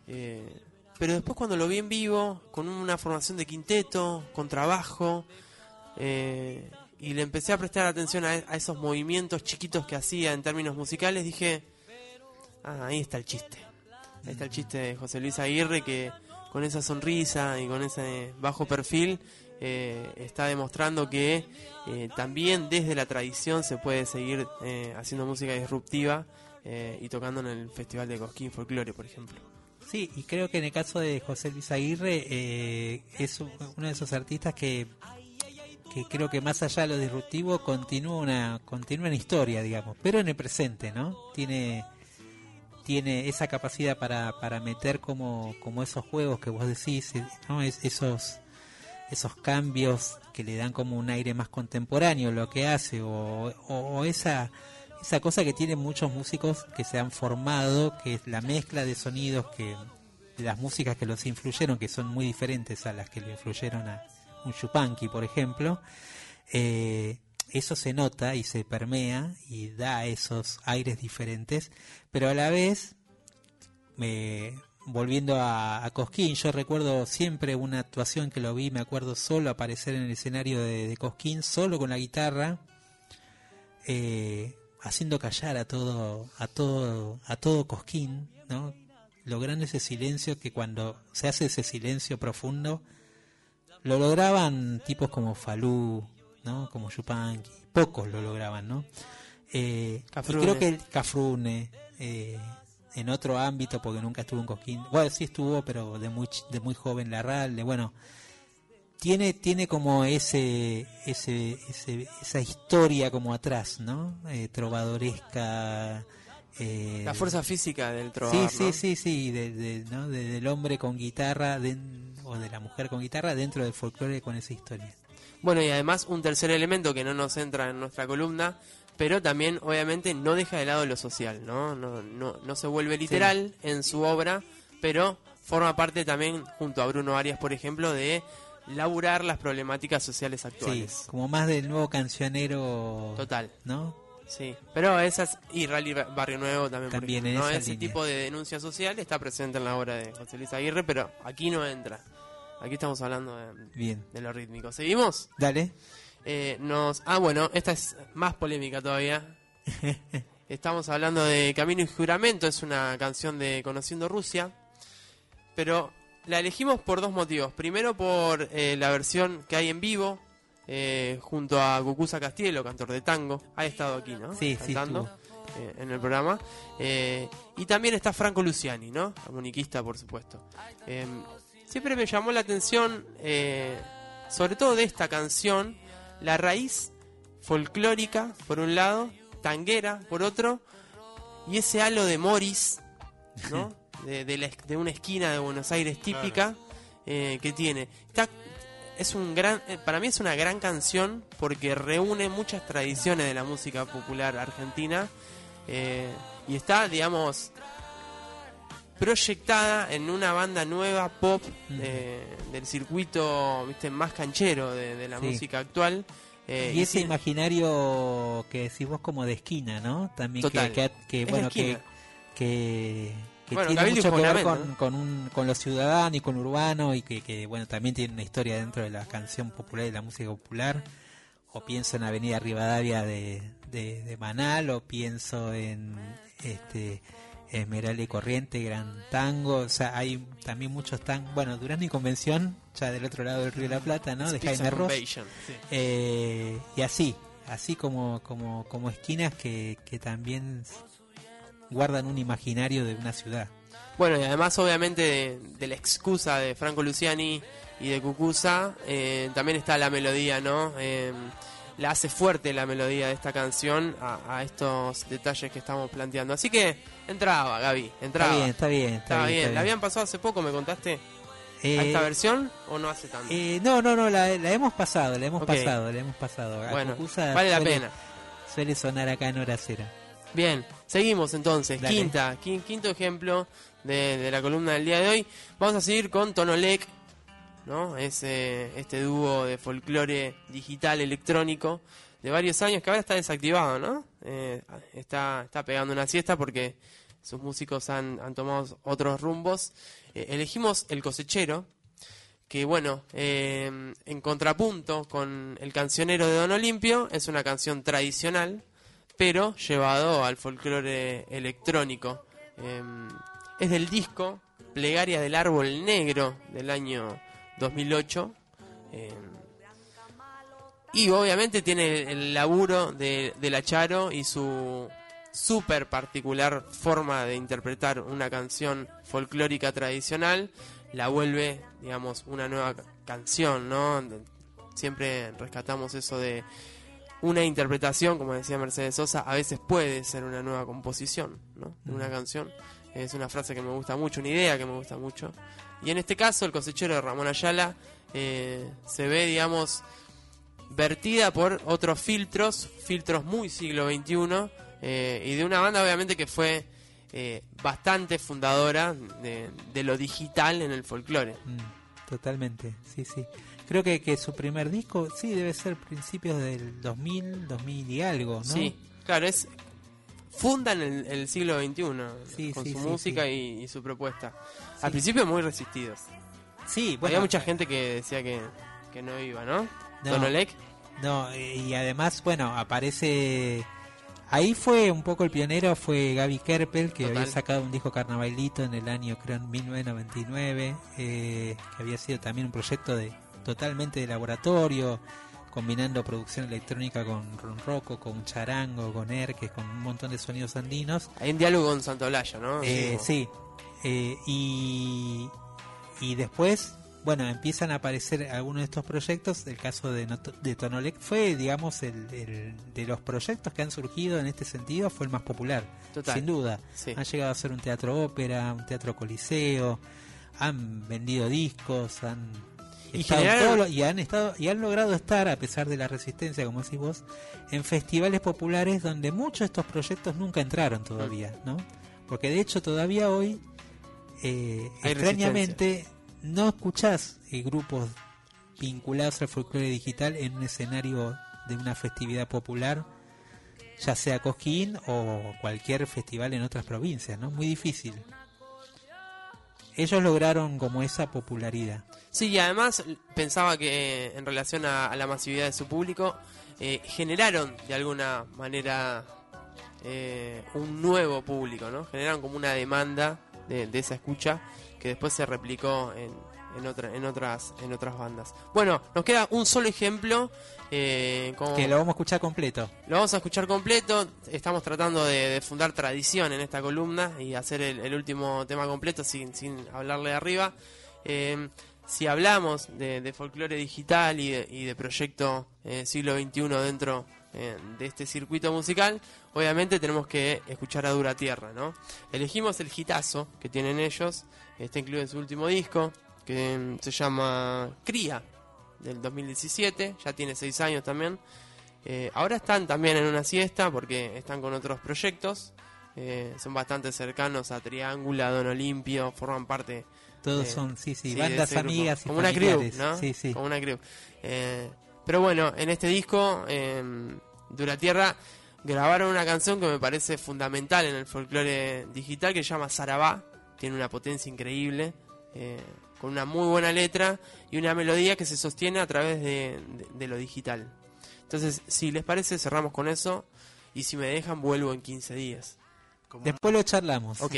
Eh, pero después cuando lo vi en vivo, con una formación de quinteto, con trabajo, eh, y le empecé a prestar atención a esos movimientos chiquitos que hacía en términos musicales, dije, ah, ahí está el chiste. Ahí está el chiste de José Luis Aguirre que con esa sonrisa y con ese bajo perfil eh, está demostrando que eh, también desde la tradición se puede seguir eh, haciendo música disruptiva eh, y tocando en el Festival de Cosquín Folklore, por ejemplo. Sí, y creo que en el caso de José Luis Aguirre eh, es uno de esos artistas que, que creo que más allá de lo disruptivo continúa una continúa una historia, digamos, pero en el presente, ¿no? Tiene tiene esa capacidad para, para meter como, como esos juegos que vos decís, eh, ¿no? Es- esos esos cambios que le dan como un aire más contemporáneo lo que hace o, esa esa cosa que tienen muchos músicos que se han formado que es la mezcla de sonidos que de las músicas que los influyeron que son muy diferentes a las que le influyeron a un Chupanqui por ejemplo eh, eso se nota y se permea y da esos aires diferentes pero a la vez me volviendo a, Cosquín, yo recuerdo siempre una actuación que lo vi, me acuerdo solo aparecer en el escenario de, de Cosquín, solo con la guitarra, eh, haciendo callar a todo, a todo, a todo Cosquín, ¿no? Logrando ese silencio que cuando se hace ese silencio profundo, lo lograban tipos como Falú, ¿no? Como Yupanqui, pocos lo lograban, ¿no? Eh, y creo que el Cafrune, eh, en otro ámbito, porque nunca estuvo en Cosquín, bueno, sí estuvo, pero de muy, de muy joven la de bueno, tiene, tiene como ese, ese, ese- esa historia como atrás, ¿no? Eh, trovadoresca. eh, La fuerza física del Sí, trovador, sí, ¿no? sí, sí, de, de- ¿no? de- del hombre con guitarra o de la mujer con guitarra dentro del folclore con esa historia. Bueno, y además un tercer elemento que no nos entra en nuestra columna, pero también obviamente no deja de lado lo social, ¿no? No, no, no se vuelve literal en su obra, pero forma parte también, junto a Bruno Arias, por ejemplo, de laburar las problemáticas sociales Sí, actuales. como más del nuevo cancionero. Total. ¿No? Sí, pero esas, y Rally Ba- Barrio Nuevo también, por También ejemplo, ¿no? ese línea. tipo de denuncia social está presente en la obra de José Luis Aguirre, pero aquí no entra. Aquí estamos hablando de, Bien. de lo rítmico. ¿Seguimos? Dale. Eh, nos ah bueno esta es más polémica todavía estamos hablando de Camino y Juramento es una canción de Conociendo Rusia pero la elegimos por dos motivos primero por eh, la versión que hay en vivo eh, junto a Cucuza Castielo cantor de tango ha estado aquí no Sí, sí, cantando eh, en el programa Eh, y también está Franco Luciani no armoniquista por supuesto Eh, siempre me llamó la atención eh, sobre todo de esta canción la raíz folclórica, por un lado, tanguera, por otro, y ese halo de Morris, ¿no? de, de la de una esquina de Buenos Aires típica eh, que tiene. Está, es un gran, eh, para mí es una gran canción porque reúne muchas tradiciones de la música popular argentina eh, y está, digamos, proyectada en una banda nueva pop eh, del circuito viste más canchero de, de la Sí. música actual eh, y ese imaginario que decís vos como de esquina, ¿no? También que- Total. que, que, Es bueno, de que, que, que Bueno, tiene mucho que ver con, con, un, con lo ciudadano y con lo urbano y que, que, bueno, también tiene una historia dentro de la canción popular y la música popular. o pienso en Avenida Rivadavia de, de, de Manal, o pienso en este Esmeralda y Corriente, Gran Tango, o sea, hay también muchos tangos, bueno, Durazno y Convención, ya del otro lado del Río de la Plata, ¿no? De Jaime Ross. Sí. Eh, y así, así como, como, como esquinas que, que también guardan un imaginario de una ciudad. Bueno, y además obviamente de, de la excusa de Franco Luciani y de Cucuza, eh, también está la melodía, ¿no? Eh, la hace fuerte la melodía de esta canción a, a estos detalles que estamos planteando. Así que entraba, Gaby, entraba. Está bien, está bien, está bien, bien. está ¿La habían pasado hace poco, me contaste? ¿A Eh, esta versión o no hace tanto? Eh, no, no, no, la, la hemos pasado, la hemos pasado, la hemos pasado. Bueno, vale la suele- pena. Suele sonar acá en hora cero. Bien, seguimos entonces. Dale. Quinta, quin- quinto ejemplo de, de la columna del día de hoy. Vamos a seguir con Tonolec, ¿no? Es este dúo de folclore digital electrónico de varios años que ahora está desactivado, ¿no? Eh, está, está pegando una siesta porque sus músicos han, han tomado otros rumbos. Eh, elegimos El Cosechero, que bueno, eh, en contrapunto con El Cancionero de Don Olimpio, es una canción tradicional, pero llevado al folclore electrónico. Eh, es del disco Plegaria del Árbol Negro del año 2008. eh, y obviamente tiene el laburo de, de la Charo y su súper particular forma de interpretar una canción folclórica tradicional. La vuelve, digamos, una nueva ca- canción, ¿no? Siempre rescatamos eso de una interpretación, como decía Mercedes Sosa, a veces puede ser una nueva composición, ¿no? De una Mm. canción. Es una frase que me gusta mucho, una idea que me gusta mucho. Y en este caso, el cosechero de Ramón Ayala eh, se ve, digamos, vertida por otros filtros, filtros muy siglo XXI, eh, y de una banda obviamente que fue eh, bastante fundadora de, de lo digital en el folclore. Mm, totalmente, sí, sí. Creo que, que su primer disco, sí, debe ser principios del 2000, 2000 y algo, ¿no? Sí, claro, es fundan el, el siglo XXI Sí, con sí, su sí, música. Y, y su propuesta. Al principio muy resistidos. Sí, bueno, Había mucha gente que decía que, que no iba, ¿no? No. Tonolec. No, y además, bueno, aparece... Ahí fue un poco el pionero, fue Gaby Kerpel, que Total. había sacado un disco Carnavalito en el año, creo, en 1999, eh, que había sido también un proyecto de totalmente de laboratorio, combinando producción electrónica con ronroco, con charango, con erques, con un montón de sonidos andinos. Hay un diálogo con Santolaya, ¿no? Eh, sí, eh, y, y después, bueno, empiezan a aparecer algunos de estos proyectos. El caso de, Not- de Tonolec fue, digamos, el, el- de los proyectos que han surgido en este sentido, fue el más popular, Total. sin duda. Sí. Han llegado a ser un teatro ópera, un teatro coliseo, han vendido discos, han Y han estado y han logrado estar a pesar de la resistencia como decís vos en festivales populares donde muchos de estos proyectos nunca entraron todavía no porque de hecho todavía hoy eh, extrañamente no escuchás eh, grupos vinculados al folclore digital en un escenario de una festividad popular ya sea Cosquín o cualquier festival en otras provincias no muy difícil ellos lograron como esa popularidad Sí, y además pensaba que eh, en relación a, la masividad de su público, eh, generaron de alguna manera eh, un nuevo público, ¿no? Generaron como una demanda de, de esa escucha que después se replicó en, en, otra, en, otras, en otras bandas. Bueno, nos queda un solo ejemplo. Eh, como- que lo vamos a escuchar completo lo vamos a escuchar completo. Estamos tratando de, de fundar tradición en esta columna y hacer el, el último tema completo sin, sin hablarle de arriba. Eh, si hablamos de, de folclore digital y de, y de proyecto eh, siglo XXI dentro de este circuito musical, obviamente tenemos que escuchar a Dura Tierra, ¿no? Elegimos el hitazo que tienen ellos, está incluido en su último disco, que mm, se llama Cría, del 2017, ya tiene seis años también. Eh, ahora están también en una siesta porque están con otros proyectos. eh, son bastante cercanos a Triángulo, a Don Olimpio, forman parte. Todos eh, son, sí, sí, bandas amigas y Como una crew. ¿no? Sí, sí. Como una crew. Eh, pero bueno, en este disco, eh, Dura Tierra, grabaron una canción que me parece fundamental en el folclore digital que se llama Sarabá. Tiene una potencia increíble. Con una muy buena letra y una melodía que se sostiene a través de, de- de lo digital. Entonces, si les parece, cerramos con eso. Y si me dejan, vuelvo en 15 días. Después lo charlamos. Ok.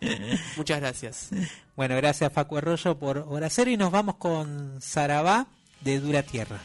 Muchas gracias. Bueno, gracias Facu Arroyo por hora cero y nos vamos con Sarabá de Dura Tierra.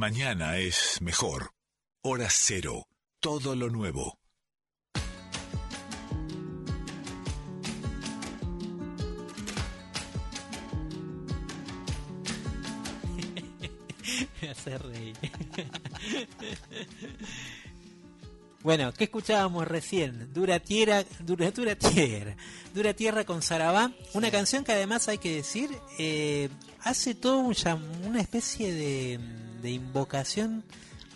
Mañana es mejor. Hora cero. Todo lo nuevo. Me hace reír. Bueno, ¿qué escuchábamos recién? Dura tierra, dura, dura tierra, dura tierra con Sarabá, una canción que además hay que decir eh, hace todo un una especie de, de invocación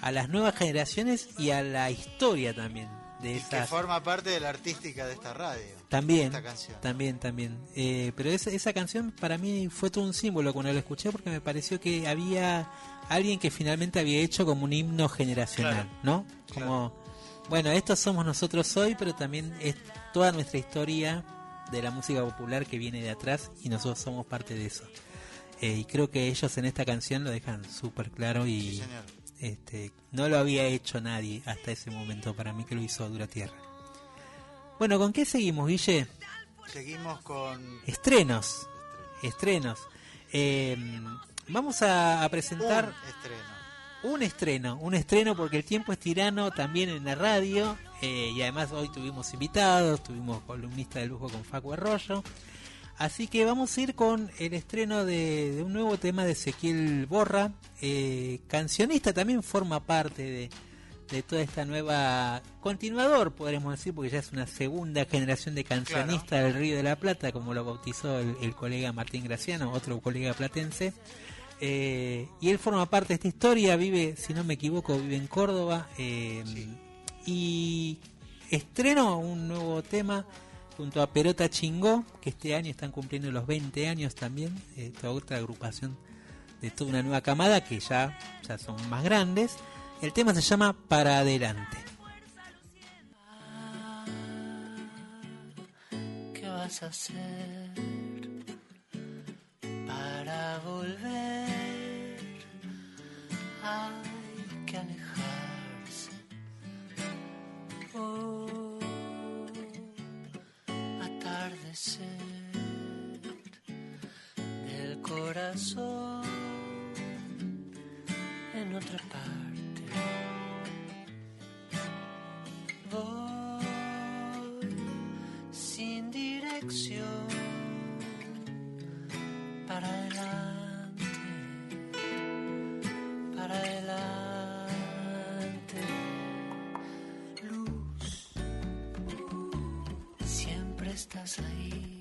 a las nuevas generaciones y a la historia también de Que esas. forma parte de la artística de esta radio. También, Esta canción. también, también. Eh, pero esa, esa canción para mí fue todo un símbolo cuando la escuché porque me pareció que había alguien que finalmente había hecho como un himno generacional, Claro. ¿no? Como, bueno, estos somos nosotros hoy, pero también es toda nuestra historia de la música popular que viene de atrás y nosotros somos parte de eso. Eh, y creo que ellos en esta canción lo dejan súper claro y Sí, señor. este, no lo había hecho nadie hasta ese momento. Para mí que lo hizo Dura Tierra. Bueno, ¿con qué seguimos, Guille? Seguimos con Estrenos. Estrenos. Eh, vamos a, a presentar un estreno. un estreno, un estreno porque el tiempo es tirano también en la radio eh, y además hoy tuvimos invitados, tuvimos columnista de lujo con Facu Arroyo. Así que vamos a ir con el estreno de, de un nuevo tema de Ezequiel Borra, eh, cancionista, también forma parte de, de toda esta nueva continuador, podremos decir, porque ya es una segunda generación de cancionistas del Río de la Plata, como lo bautizó el, el colega Martín Graciano, otro colega platense. Eh, y él forma parte de esta historia, vive, si no me equivoco, vive en Córdoba. eh, Y estrenó un nuevo tema junto a Perota Chingó, que este año están cumpliendo los 20 años también. Esta otra agrupación de toda una nueva camada que ya, ya son más grandes. El tema se llama Para Adelante. ¿Qué vas a hacer para volver? Hay que alejarse. Oh, atardecer del corazón en otra parte. Voy sin dirección para adelante, para adelante. Siempre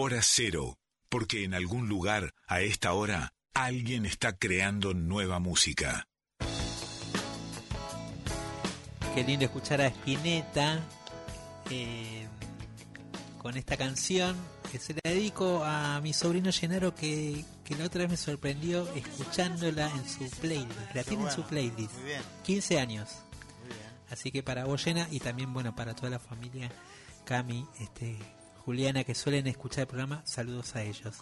Hora cero, porque en algún lugar, a esta hora, alguien está creando nueva música. Qué lindo escuchar a Spinetta eh, con esta canción. Que se la dedico a mi sobrino Llenaro que, que la otra vez me sorprendió escuchándola en su playlist. La tiene en su playlist. Muy bien. 15 años. Muy bien. Así que para vos, Llena, y también, bueno, para toda la familia, Cami, este, Juliana, que suelen escuchar el programa, saludos a ellos.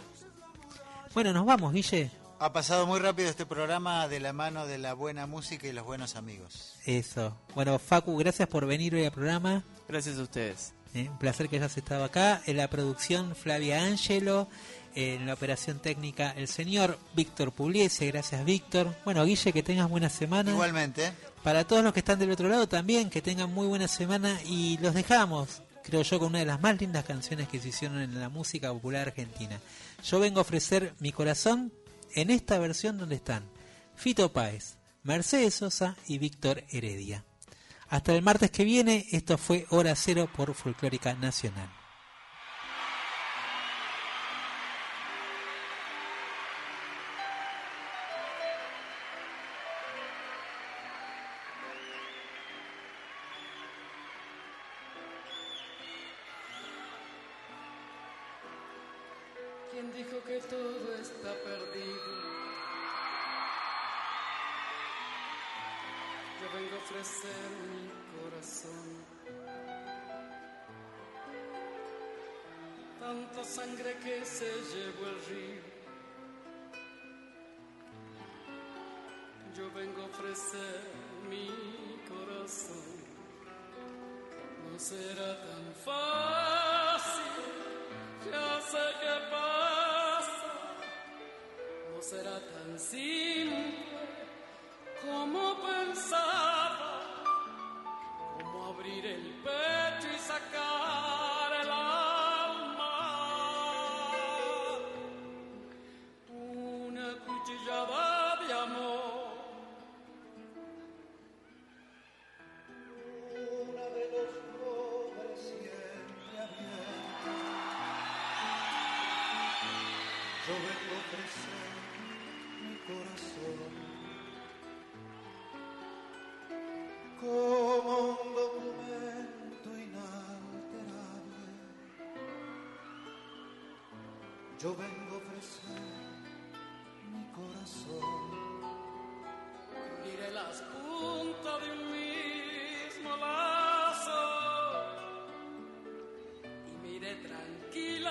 Bueno, nos vamos, Guille. Ha pasado muy rápido este programa de la mano de la buena música y los buenos amigos. Eso. Bueno, Facu, gracias por venir hoy al programa. Gracias a ustedes. Eh, un placer que hayas estado acá. En la producción, Flavia Ángelo. En la operación técnica, el señor Víctor Pugliese. Gracias, Víctor. Bueno, Guille, que tengas buena semana. Igualmente. Para todos los que están del otro lado también, que tengan muy buena semana. Y los dejamos, creo yo, con una de las más lindas canciones que se hicieron en la música popular argentina. Yo vengo a ofrecer mi corazón en esta versión donde están Fito Páez, Mercedes Sosa y Víctor Heredia. Hasta el martes que viene, esto fue Hora Cero por Folclórica Nacional. Yo vengo a ofrecer mi corazón. Mire las puntas de un mismo lazo y mire tranquila,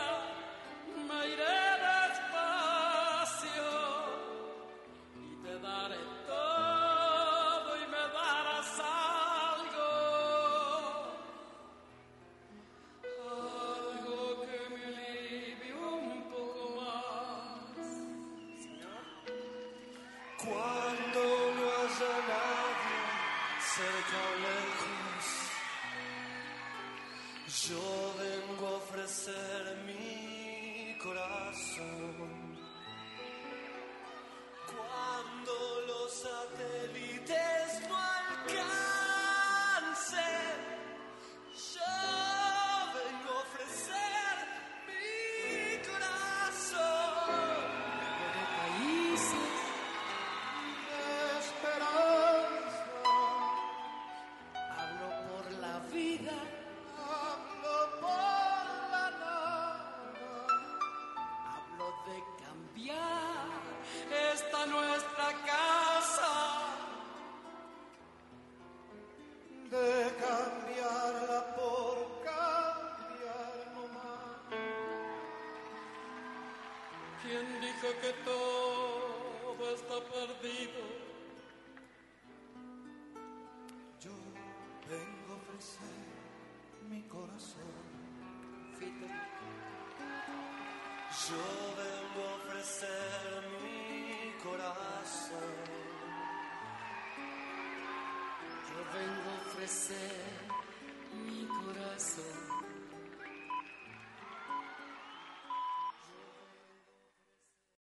¿Quién dijo que todo está perdido? Yo vengo a ofrecer mi corazón. Fito, Yo vengo a ofrecer mi corazón. yo vengo a ofrecer.